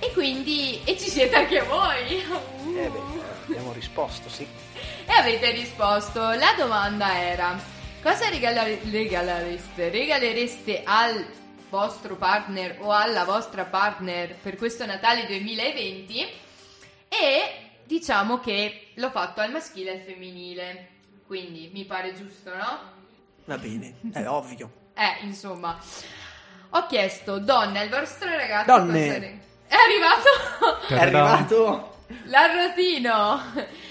E quindi e ci siete anche voi? Eh beh, abbiamo risposto, sì. e avete risposto. La domanda era Cosa regalereste? Regalereste al vostro partner o alla vostra partner per questo Natale 2020? E diciamo che l'ho fatto al maschile e al femminile. Quindi mi pare giusto, no? Va bene, è (laughs) ovvio. Eh, insomma. Ho chiesto, donne, al vostro ragazzo Donne. È arrivato È arrivato l'arrotino,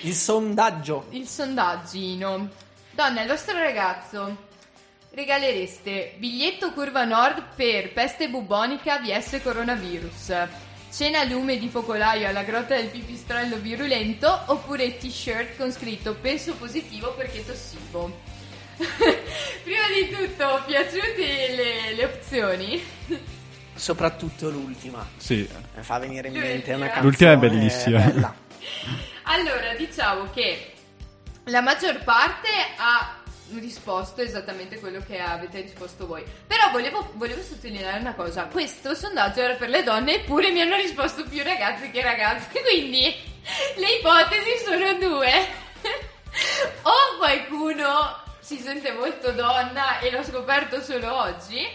il sondaggio. il sondaggino. Donne, al vostro ragazzo regalereste biglietto curva nord per peste bubonica vs coronavirus, cena a lume di focolaio alla grotta del pipistrello virulento oppure t-shirt con scritto penso positivo perché tossivo. (laughs) Prima di tutto, piaciute le, le opzioni? Soprattutto l'ultima. Sì, Mi fa venire in L'ultima. mente una canzone L'ultima è bellissima. bella. Allora, diciamo che la maggior parte ha risposto esattamente quello che avete risposto voi. Però volevo, volevo sottolineare una cosa: questo sondaggio era per le donne, eppure mi hanno risposto più ragazzi che ragazze. (laughs) Quindi le ipotesi sono due. (laughs) o qualcuno si sente molto donna e l'ho scoperto solo oggi,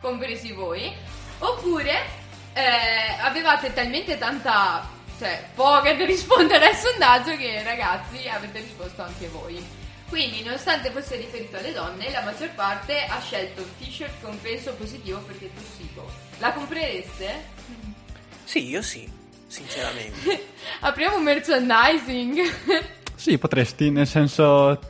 compresi voi, oppure eh, avevate talmente tanta, cioè poca da rispondere al sondaggio che ragazzi avete risposto anche voi. Quindi, nonostante fosse riferito alle donne, la maggior parte ha scelto il t-shirt con penso positivo perché è tossico. La comprereste? Sì, io sì, sinceramente. (laughs) Apriamo un merchandising. (laughs) sì, potresti, nel senso,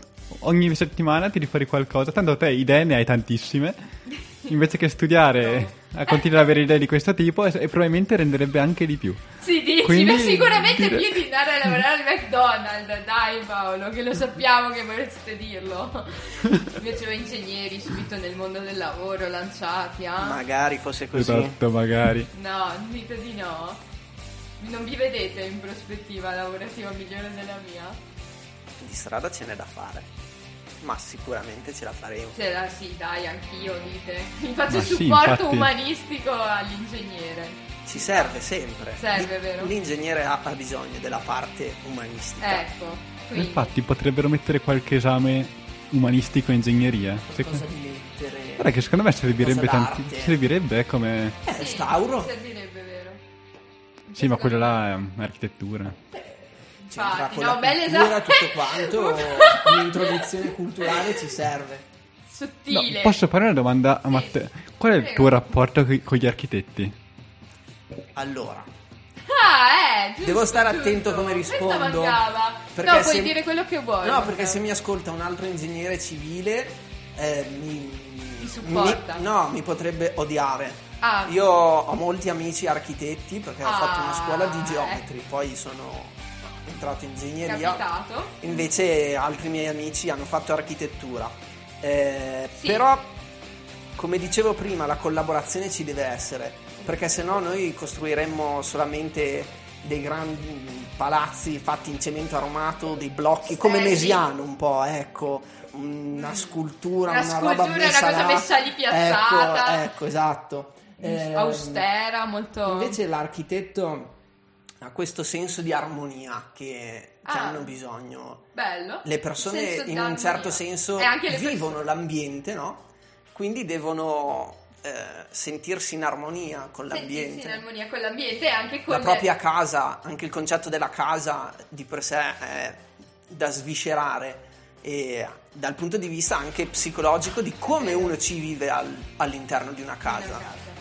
ogni settimana ti rifari qualcosa, tanto te idee ne hai tantissime, (laughs) invece che studiare, a continuare ad avere idee di questo tipo e, e probabilmente renderebbe anche di più. Sì, dici, Quindi ma sicuramente dire- più di andare a lavorare al McDonald's, dai Paolo, che lo sappiamo che vorreste dirlo. (laughs) Invece voi ingegneri subito nel mondo del lavoro lanciati, ah? Magari fosse così. Esatto, magari. No, dite di no. Non vi vedete in prospettiva lavorativa migliore della mia? Di strada ce n'è da fare. Ma sicuramente ce la faremo. Cioè, ah, sì, dai, anch'io dite. (laughs) Mi faccio Ma sì, supporto infatti. umanistico all'ingegnere. Ci serve sempre. Serve, L- vero? L'ingegnere ha, ha bisogno della parte umanistica. Ecco, quindi... Infatti potrebbero mettere qualche esame umanistico e ingegneria. Cosa Secondo... di mettere? Guarda che secondo me servirebbe tanti. Servirebbe come. Eh, Sì, Stauro. Servirebbe, vero? Sì, ma quello là è architettura. C'entra Infatti, con no, la belle cultura, esatto. tutto quanto. (laughs) Un'introduzione culturale ci serve. No, Sottile. posso fare una domanda a Matteo? Qual è il Prego. tuo rapporto co- con gli architetti? Allora, Ah, eh, giusto, Devo stare giusto. attento come rispondo, perché no, puoi se- dire quello che vuoi. no, perché se mi ascolta un altro ingegnere civile, eh, mi, Ti supporta. mi- no, mi potrebbe odiare. Ah. Io ho molti amici architetti perché ho Ah, fatto una scuola di geometri, ecco. poi sono entrato in ingegneria. Capitato. Invece altri miei amici hanno fatto architettura. Eh, Sì. Però, come dicevo prima, la collaborazione ci deve essere, perché se no noi costruiremmo solamente dei grandi palazzi fatti in cemento armato, dei blocchi, come. Mesiano un po', ecco, una scultura, Una una, scultura, roba una messa cosa là. messa lì piazzata. Ecco, ecco, esatto. Austera, molto... Invece l'architetto ha questo senso di armonia che, che Ah. hanno bisogno. Bello. Le persone in un armonia. certo senso vivono l'ambiente, no? Quindi devono eh, sentirsi in armonia con Sentirsi l'ambiente. in armonia con l'ambiente e anche con La propria casa, anche il concetto della casa di per sé è da sviscerare e dal punto di vista anche psicologico di come uno ci vive al- all'interno di una casa.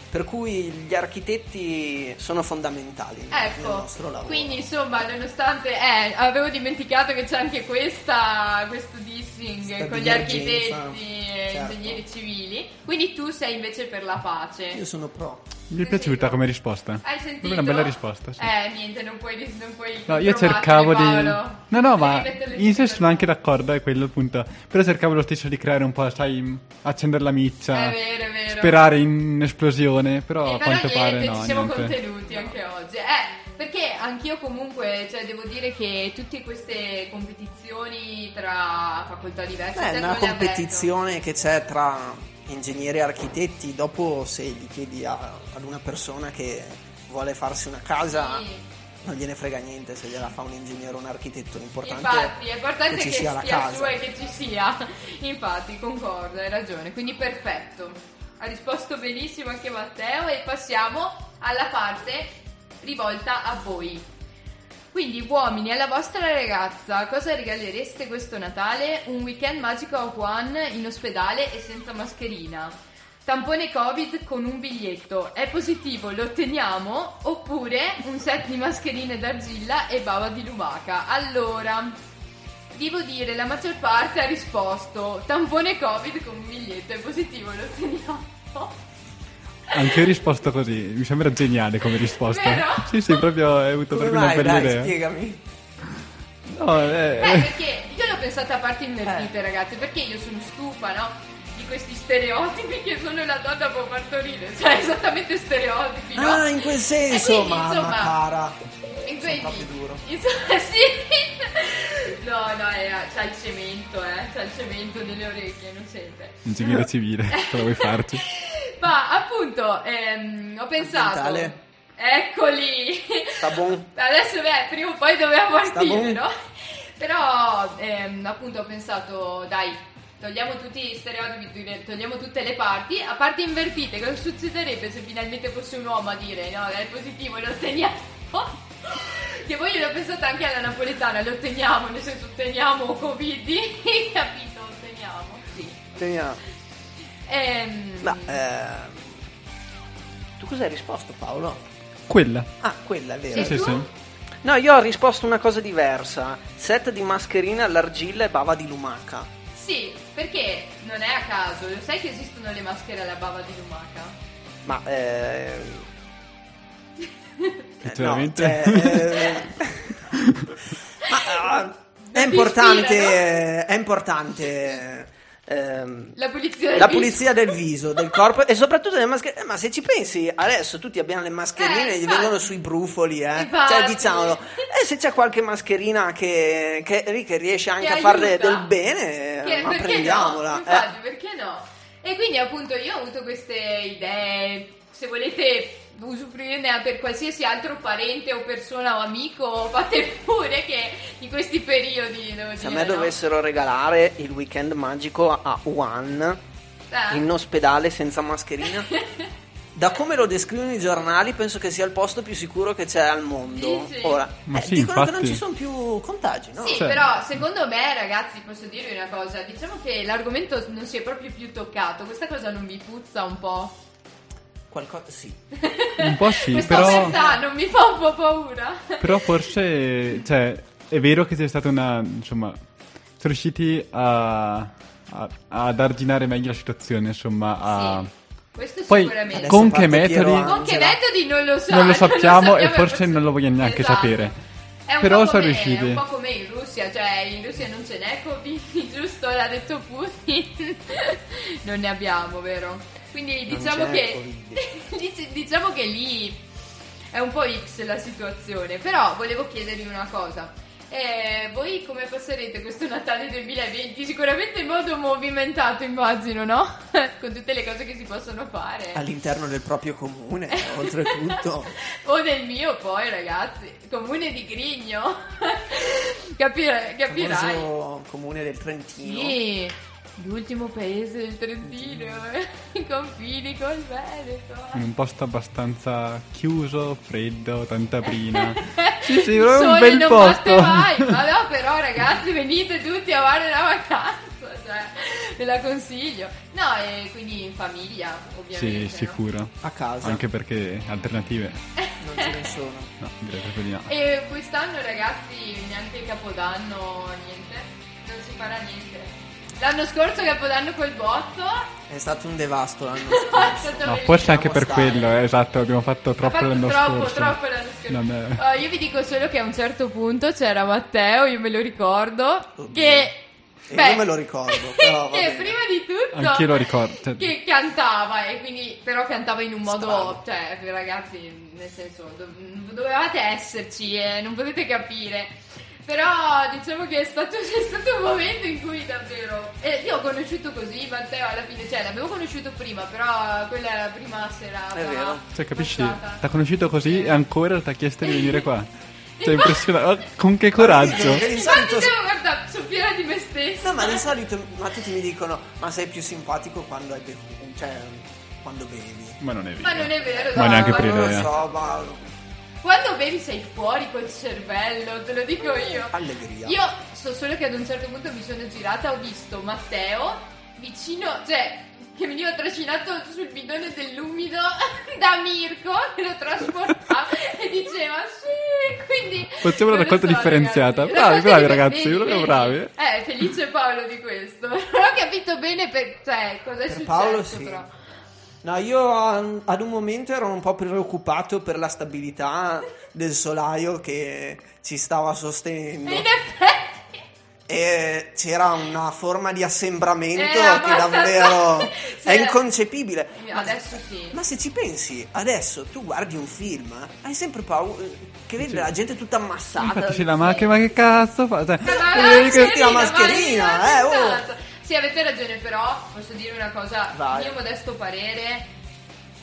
Per cui gli architetti sono fondamentali nel- nel Ecco, nostro lavoro. quindi insomma, nonostante, eh, avevo dimenticato che c'è anche questa, questo dissing Questa con gli architetti e certo. ingegneri civili, quindi tu sei invece per la pace. Io sono pro. Mi è piaciuta come risposta. Hai sentito? Una bella risposta, sì. Eh, niente, non puoi, non puoi No, io cercavo di. Paolo. No, no, ma in sé sono anche d'accordo, è quello il punto. Però cercavo lo stesso di creare un po', sai, accendere la miccia. È vero, è vero. Sperare in esplosione, però Eh, a però quanto niente, pare no. ci siamo niente. contenuti anche oggi. Eh, perché anch'io comunque, cioè, devo dire che tutte queste competizioni tra facoltà diverse, Beh, è eccetera, una competizione che c'è tra ingegneri e architetti. Dopo, se gli chiedi a- ad una persona che vuole farsi una casa, Sì. non gliene frega niente se gliela fa un ingegnere o un architetto, l'importante Infatti, è importante che che, ci sia la casa. su e che ci sia. Infatti, concordo, hai ragione. Quindi perfetto. Ha risposto benissimo anche Matteo e passiamo alla parte rivolta a voi. Quindi, uomini, alla vostra ragazza, cosa regalereste questo Natale? Un weekend magico a Wuhan in ospedale e senza mascherina. Tampone Covid con un biglietto. È positivo, lo otteniamo? Oppure un set di mascherine d'argilla e bava di lumaca. Allora, devo dire, la maggior parte ha risposto tampone Covid con un biglietto. È positivo, lo otteniamo? Anche io ho risposto così, mi sembra geniale come risposta. Vero? Sì, sì, proprio hai avuto Come proprio una bella Dai, idea. spiegami. No, eh, Beh, perché io l'ho pensata a parte invertite, ragazzi, perché io sono stufa, no? Questi stereotipi che solo la donna può partorire, cioè esattamente stereotipi, no? Ah, in quel senso, quindi, mamma insomma, cara. E quindi, insomma, (laughs) sì. No, no, eh, c'ha il cemento, eh, c'ha il cemento nelle orecchie, non sente. ingegnere civile, (laughs) cosa vuoi farci? Ma appunto, ehm, ho pensato... Ambientale. Eccoli! Sta buon. Adesso beh, prima o poi doveva partire, no? Però ehm, appunto ho pensato, dai, togliamo tutti gli stereotipi, togliamo tutte le parti, a parti invertite, cosa succederebbe se finalmente fosse un uomo a dire no, è positivo, lo otteniamo? Che poi io l'ho pensata anche alla napoletana, lo otteniamo, nel senso otteniamo Covid, (laughs) capito? Otteniamo, sì. Teniamo. Ehm, Ma, eh, tu cosa hai risposto Paolo? Quella. Ah, quella è vero. Sì, sì, sì. No, io ho risposto una cosa diversa. Set di mascherina all'argilla e bava di lumaca. Sì, perché non è a caso, lo sai che esistono le maschere alla bava di lumaca? Ma, eh... (laughs) Effettivamente. no, (laughs) cioè, eh, (laughs) ma, ah, è importante, ispira, è importante ehm, La pulizia del la viso. pulizia del viso, del corpo e soprattutto delle mascherine. Ma se ci pensi, adesso tutti abbiamo le mascherine, Eh, gli vengono sui brufoli, eh. Cioè, diciamolo. E se c'è qualche mascherina che, che, che riesce anche Che a farle aiuta. del bene, Che- ma prendiamola. no? eh. Infatti, perché no? E quindi appunto io ho avuto queste idee, se volete usufruirne per qualsiasi altro parente o persona o amico, fate pure che in questi periodi devo Se a me no? dovessero regalare il weekend magico a Wuhan Eh. in ospedale senza mascherina, (laughs) da come lo descrivono i giornali, penso che sia il posto più sicuro che c'è al mondo. Dici? Ora, Ma eh, sì, dicono che non infatti. ci sono più contagi, no? Sì, Cioè- però secondo me, ragazzi, posso dirvi una cosa. Diciamo che l'argomento non si è proprio più toccato. Questa cosa non vi puzza un po'? Qualcosa, sì. (laughs) Un po' sì, Questa però, omertà non mi fa un po' paura? (laughs) però forse, cioè, è vero che c'è stata una, insomma, sono riusciti a, a- ad arginare meglio la situazione, insomma, a... Sì, questo Poi, sicuramente. Con che metodi... Con che metodi non lo so. Non lo sappiamo e sappiamo, forse non lo vogliamo neanche Esatto. sapere. È un Però po' sono come- riusciti. È un po' come in Russia, cioè in Russia non ce n'è Covid, giusto? L'ha detto Putin. (laughs) non ne abbiamo, vero? Quindi diciamo che (laughs) dic- diciamo che lì è un po' X la situazione, però volevo chiedervi una cosa. Eh, voi come passerete questo Natale 2020? Sicuramente in modo movimentato, immagino, no? (laughs) Con tutte le cose che si possono fare. All'interno del proprio comune, oltretutto. (laughs) O del mio poi, ragazzi. Comune di Grigno. Capire- capirai. famoso comune del Trentino. Sì, l'ultimo paese del Trentino, eh. i confini col Veneto. In un posto abbastanza chiuso, freddo, tanta brina. (laughs) Sì, sì, proprio un Sole bel non posto. batte mai. Ma no, (laughs) però ragazzi, venite tutti a fare una vacanza. Cioè, ve la consiglio. No, e quindi in famiglia, ovviamente. Sì, no? sicuro. A casa. Anche perché alternative, Non ce ne sono. (laughs) no, direi proprio di no. E quest'anno, ragazzi, neanche Capodanno, niente. Non si farà niente. L'anno scorso Capodanno col botto. È stato un devasto l'anno (laughs) scorso. No, forse anche per stare. quello, eh, esatto, abbiamo fatto troppo fatto l'anno troppo, scorso. troppo l'anno scorso. È- Oh, io vi dico solo che a un certo punto c'era Matteo, io me lo ricordo, Oddio. che... E io me lo ricordo, però (laughs) che prima di tutto... Anch'io lo ricordo, cioè- Che cantava, e quindi però cantava in un modo... Strano. Cioè, ragazzi, nel senso, do- dovevate esserci e non potete capire. Però diciamo che è stato, (laughs) è stato un momento in cui davvero... E io ho conosciuto così Matteo alla fine, cioè l'avevo conosciuto prima, però quella era la prima serata. È vero. Cioè, capisci? passata. T'ha conosciuto così e ancora ti ha chiesto di venire qua. (laughs) Cioè, impressionante. Con che coraggio. Infatti solito... devo guardare, sono fiera di me stessa. No, ma di solito ma tutti mi dicono, ma sei più simpatico quando hai bevuto, cioè quando bevi. Ma non è vero. Ma non è vero, Ma neanche per non idea. lo so, ma Quando bevi sei fuori col cervello, te lo dico io. allegria. Io so solo che ad un certo punto mi sono girata, ho visto Matteo vicino, cioè che veniva trascinato sul bidone dell'umido (laughs) da Mirko che lo trasportava e diceva sì, quindi... Facciamo una raccolta so, differenziata. ragazzi. Bravi, bravi, (laughs) ragazzi, vedi, vedi. bravi. Eh, felice Paolo di questo. Non (laughs) ho capito bene per, cioè, cosa è Per successo Paolo sì. però. No, io ad un momento ero un po' preoccupato per la stabilità del solaio che ci stava sostenendo. E in effetti... E c'era una forma di assembramento Eh, che abbastanza- davvero (laughs) Sì. è inconcepibile. Ma, Adesso sì. ma se ci pensi, adesso tu guardi un film, hai sempre paura che vedi la gente tutta ammassata. Infatti c'è la macchina, ma che cazzo fa? Cioè, Ma che- Metti la mascherina, ma- eh, oh. esatto. Sì, avete ragione, però posso dire una cosa, Vai. mio modesto parere.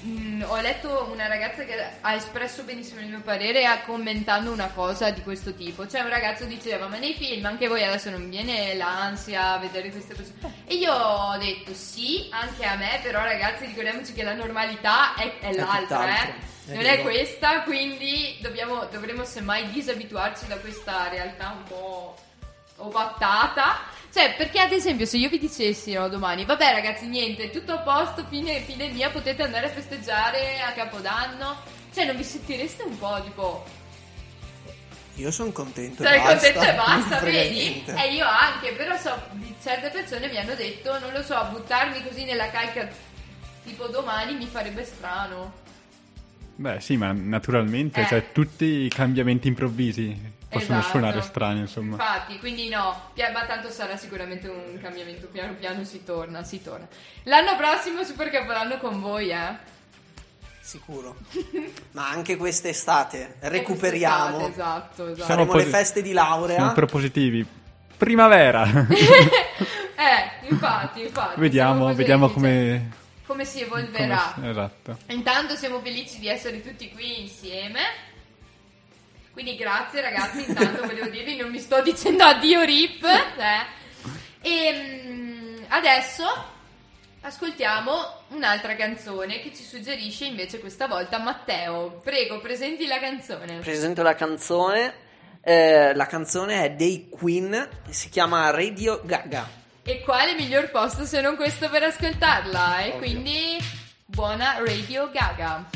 mm, ho letto una ragazza che ha espresso benissimo il mio parere commentando una cosa di questo tipo. Cioè, un ragazzo diceva: Ma nei film anche voi adesso non viene l'ansia a vedere queste cose. E io ho detto: Sì, anche a me, però, ragazzi, ricordiamoci che la normalità è, è l'altra, tutt'altro, eh. è non vero. è questa, quindi dobbiamo, dovremo semmai disabituarci da questa realtà un po' ovattata. Cioè, perché ad esempio se io vi dicessi no, domani, vabbè ragazzi, niente, tutto a posto, fine, fine mia, potete andare a festeggiare a Capodanno, cioè non vi sentireste un po' tipo, Io sono contento. sei basta. contento e basta, vedi? E io anche, però so, di certe persone mi hanno detto, non lo so, buttarmi così nella calca tipo domani mi farebbe strano. Beh, sì, ma naturalmente, Eh. cioè, tutti i cambiamenti improvvisi possono Esatto. suonare strani, insomma. Infatti, quindi no, ma tanto sarà sicuramente un cambiamento piano piano si torna, si torna. L'anno prossimo Super Capodanno con voi, eh? Sicuro. Ma anche quest'estate (laughs) recuperiamo. Quest'estate, Esatto, esatto. Faremo le posi- feste di laurea. Siamo propositivi. Primavera. (laughs) eh, infatti, infatti. vediamo, vediamo felici. come... come si evolverà. come- esatto. Intanto siamo felici di essere tutti qui insieme. Quindi grazie ragazzi, intanto (laughs) volevo dirvi, non mi sto dicendo addio Rip. Eh. E mm, adesso ascoltiamo un'altra canzone che ci suggerisce invece questa volta Matteo. Prego, presenti la canzone. Presento la canzone. Eh, la canzone è dei Queen si chiama Radio Gaga. E quale miglior posto se non questo per ascoltarla? E Ovvio. quindi buona Radio Gaga.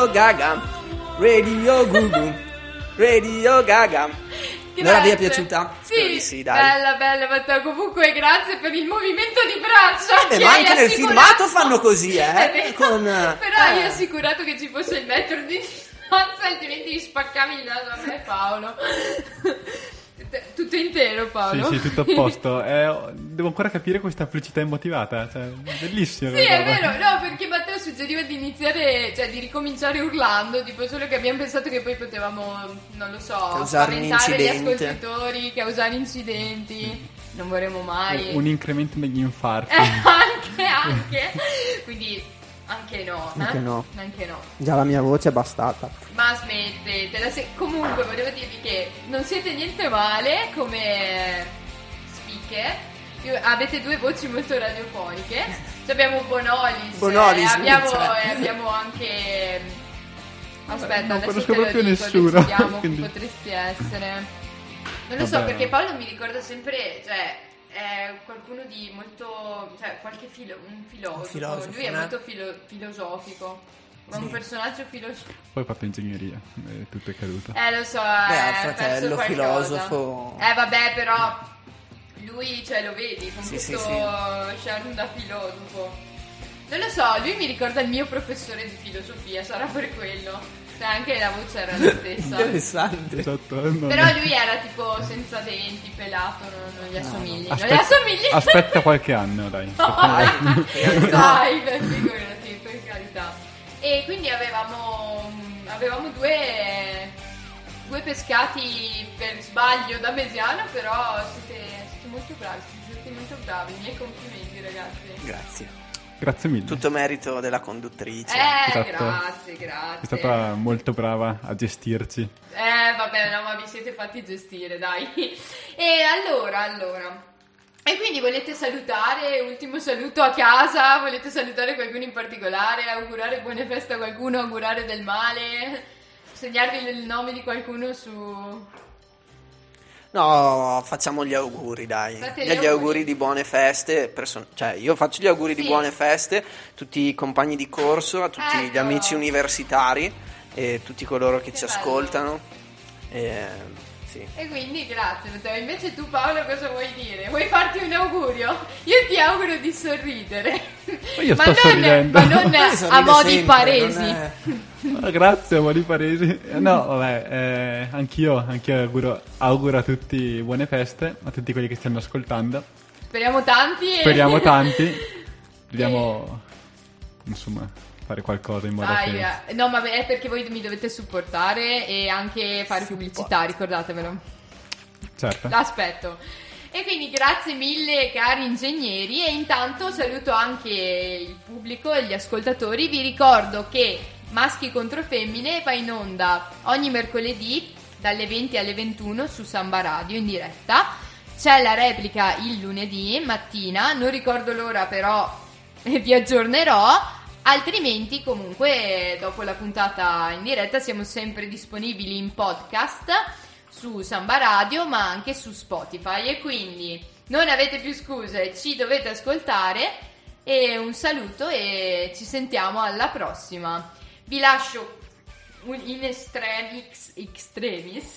Radio Gaga, Radio Gugu, Radio Gaga. Allora vi è Grazie. piaciuta? Sì, sì, dai. bella, bella, Matteo. Comunque, grazie per il movimento di braccia. Eh, che ma hai anche nel assicurato. filmato fanno così, eh? (laughs) Con, eh, Però io eh. assicurato che ci fosse il metro di distanza, altrimenti spaccavi il naso a me, Paolo. Tutto intero, Paolo. Sì, sì, tutto a posto. (laughs) Eh, devo ancora capire questa felicità immotivata. Cioè, bellissimo. Sì, è vero, no, perché Matteo suggeriva di iniziare, cioè di ricominciare urlando, tipo solo che abbiamo pensato che poi potevamo, non lo so, Causare spaventare gli ascoltatori, causare incidenti, non vorremmo mai. Un incremento negli infarti. Eh, anche, anche, quindi anche no, eh? Anche no. Anche no. Già la mia voce è bastata. Ma smettetela, se... comunque volevo dirvi che non siete niente male come speaker, avete due voci molto radiofoniche, Cioè, abbiamo Bonolis, Bonolis, eh, abbiamo, cioè. e abbiamo anche... Aspetta, non adesso conosco proprio dico, nessuno, (laughs) quindi- potresti essere. Non lo so, Vabbè. perché Paolo mi ricorda sempre, cioè, è qualcuno di molto, cioè, qualche filo, un filosofo, Un filosofo, lui è eh? molto filo- filosofico, è un Sì. personaggio filosofico. Poi ho fatto ingegneria, e tutto è caduto. Eh, lo so, Beh, eh, il fratello filosofo. Eh, vabbè, però lui, cioè, lo vedi, con Sì, sì, tutto sì. charme da filosofo. Non lo so, lui mi ricorda il mio professore di filosofia, sarà per quello. Cioè, anche la voce era la (laughs) stessa. Interessante. Esatto, non- Però lui era tipo senza denti, pelato, non, non gli assomigli. Non gli Aspetta, assomigli. aspetta qualche anno, dai. (laughs) Dai, dai, per figurati, per carità. E quindi avevamo, avevamo due, due pescati per sbaglio da Mesiano, però siete molto bravi, siete molto bravi, i miei complimenti ragazzi. Grazie. Grazie mille. Tutto merito della conduttrice. Eh, Esatto. grazie, grazie. È stata molto brava a gestirci. Eh, vabbè, no, ma vi siete fatti gestire, dai. E allora, allora. E quindi volete salutare, ultimo saluto a casa, volete salutare qualcuno in particolare, augurare buone feste a qualcuno, augurare del male, segnarvi il nome di qualcuno su... No, facciamo gli auguri, dai. Fate Gli, gli gli auguri auguri. di buone feste. perso- cioè, io faccio gli auguri Sì. di buone feste a tutti i compagni di corso, a tutti gli Ecco. amici universitari e tutti coloro che, Che ci bello. ascoltano. E, sì. E quindi grazie, Matteo. Invece tu Paolo cosa vuoi dire? Vuoi farti un augurio? Io ti auguro di sorridere. Ma io sto non, sorridendo. Ma non (laughs) a modi sempre, paresi. è- (laughs) Ah, Grazie, amori paresi. Eh, No, vabbè, eh, anch'io, anch'io auguro, auguro a tutti buone feste, a tutti quelli che stanno ascoltando. Speriamo tanti. e- Speriamo tanti. (laughs) Dobbiamo, insomma, fare qualcosa in modo Dai, che... eh, no, ma è perché voi mi dovete supportare e anche fare pubblicità, ricordatevelo. Certo. L'aspetto. E quindi grazie mille cari ingegneri e intanto saluto anche il pubblico e gli ascoltatori. Vi ricordo che Maschi contro Femmine va in onda ogni mercoledì dalle 20 alle 21 su Samba Radio in diretta. C'è la replica il lunedì mattina, non ricordo l'ora però (laughs) vi aggiornerò. Altrimenti, comunque, dopo la puntata in diretta siamo sempre disponibili in podcast su Samba Radio, ma anche su Spotify. E quindi non avete più scuse, ci dovete ascoltare. E un saluto e ci sentiamo alla prossima. Vi lascio in extremis, extremis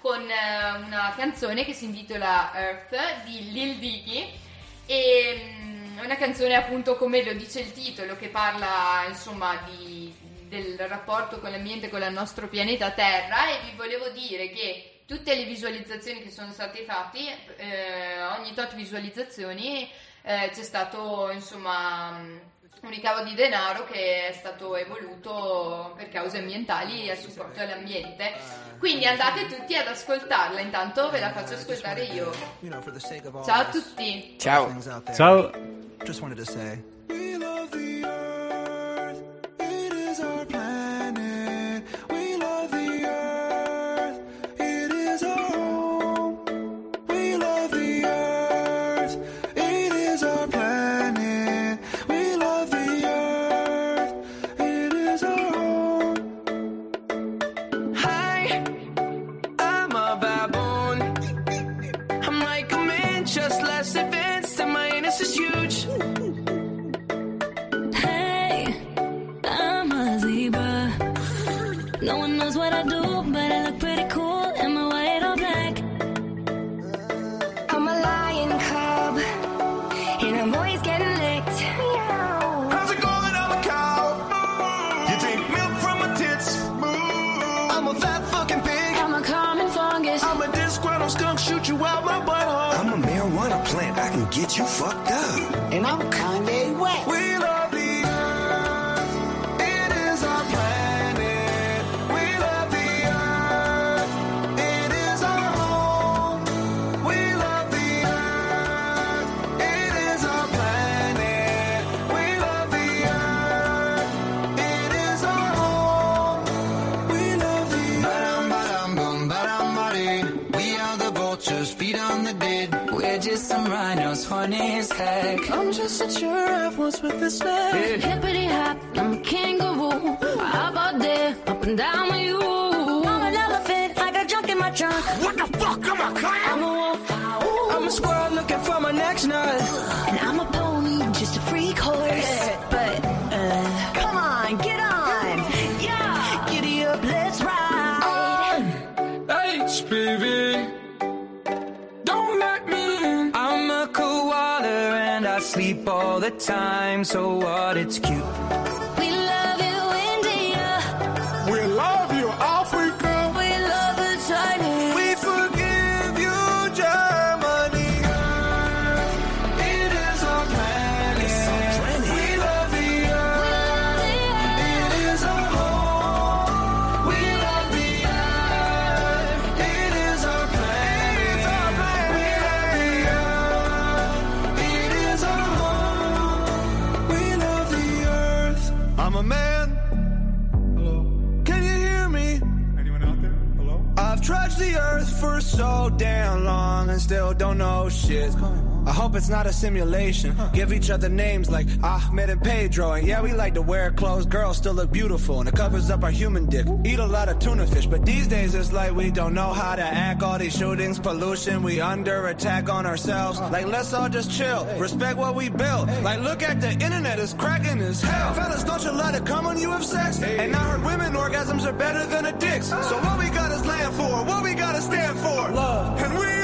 con eh, una canzone che si intitola Earth di Lil Dicky e mm, è una canzone appunto come lo dice il titolo che parla insomma di- del rapporto con l'ambiente con il nostro pianeta Terra e vi volevo dire che tutte le visualizzazioni che sono state fatte eh, ogni tot visualizzazioni eh, c'è stato insomma mm, un ricavo di denaro che è stato evoluto per cause ambientali a supporto dell'ambiente. Quindi andate tutti ad ascoltarla, intanto ve la faccio ascoltare io. Ciao a tutti! Ciao. Ciao. Just wanted to say. We love the earth. Skunk. You out my butthole. I'm a marijuana plant. I can get you fucked up. And I'm Kanye rhinos, funny as heck. I'm just a giraffe once with a snake. Hippity hop, I'm a kangaroo. Up all day, up and down with you. I'm an elephant, I got junk in my trunk. What the fuck? I'm a clown. I'm a wolf, I'm a squirrel looking for my next nut. and time. So what? It's cute. Hope it's not a simulation. Give each other names like Ahmed and Pedro. And yeah, we like to wear clothes. Girls still look beautiful and it covers up our human dick. Eat a lot of tuna fish, but these days it's like we don't know how to act. All these shootings, pollution, we under attack on ourselves. Like, let's all just chill. Respect what we built. Like, look at the internet, it's cracking as hell. Fellas, don't you let it come when you have sex. And I heard women orgasms are better than a dick's. So what we got is land for, what we gotta stand for. Love. And we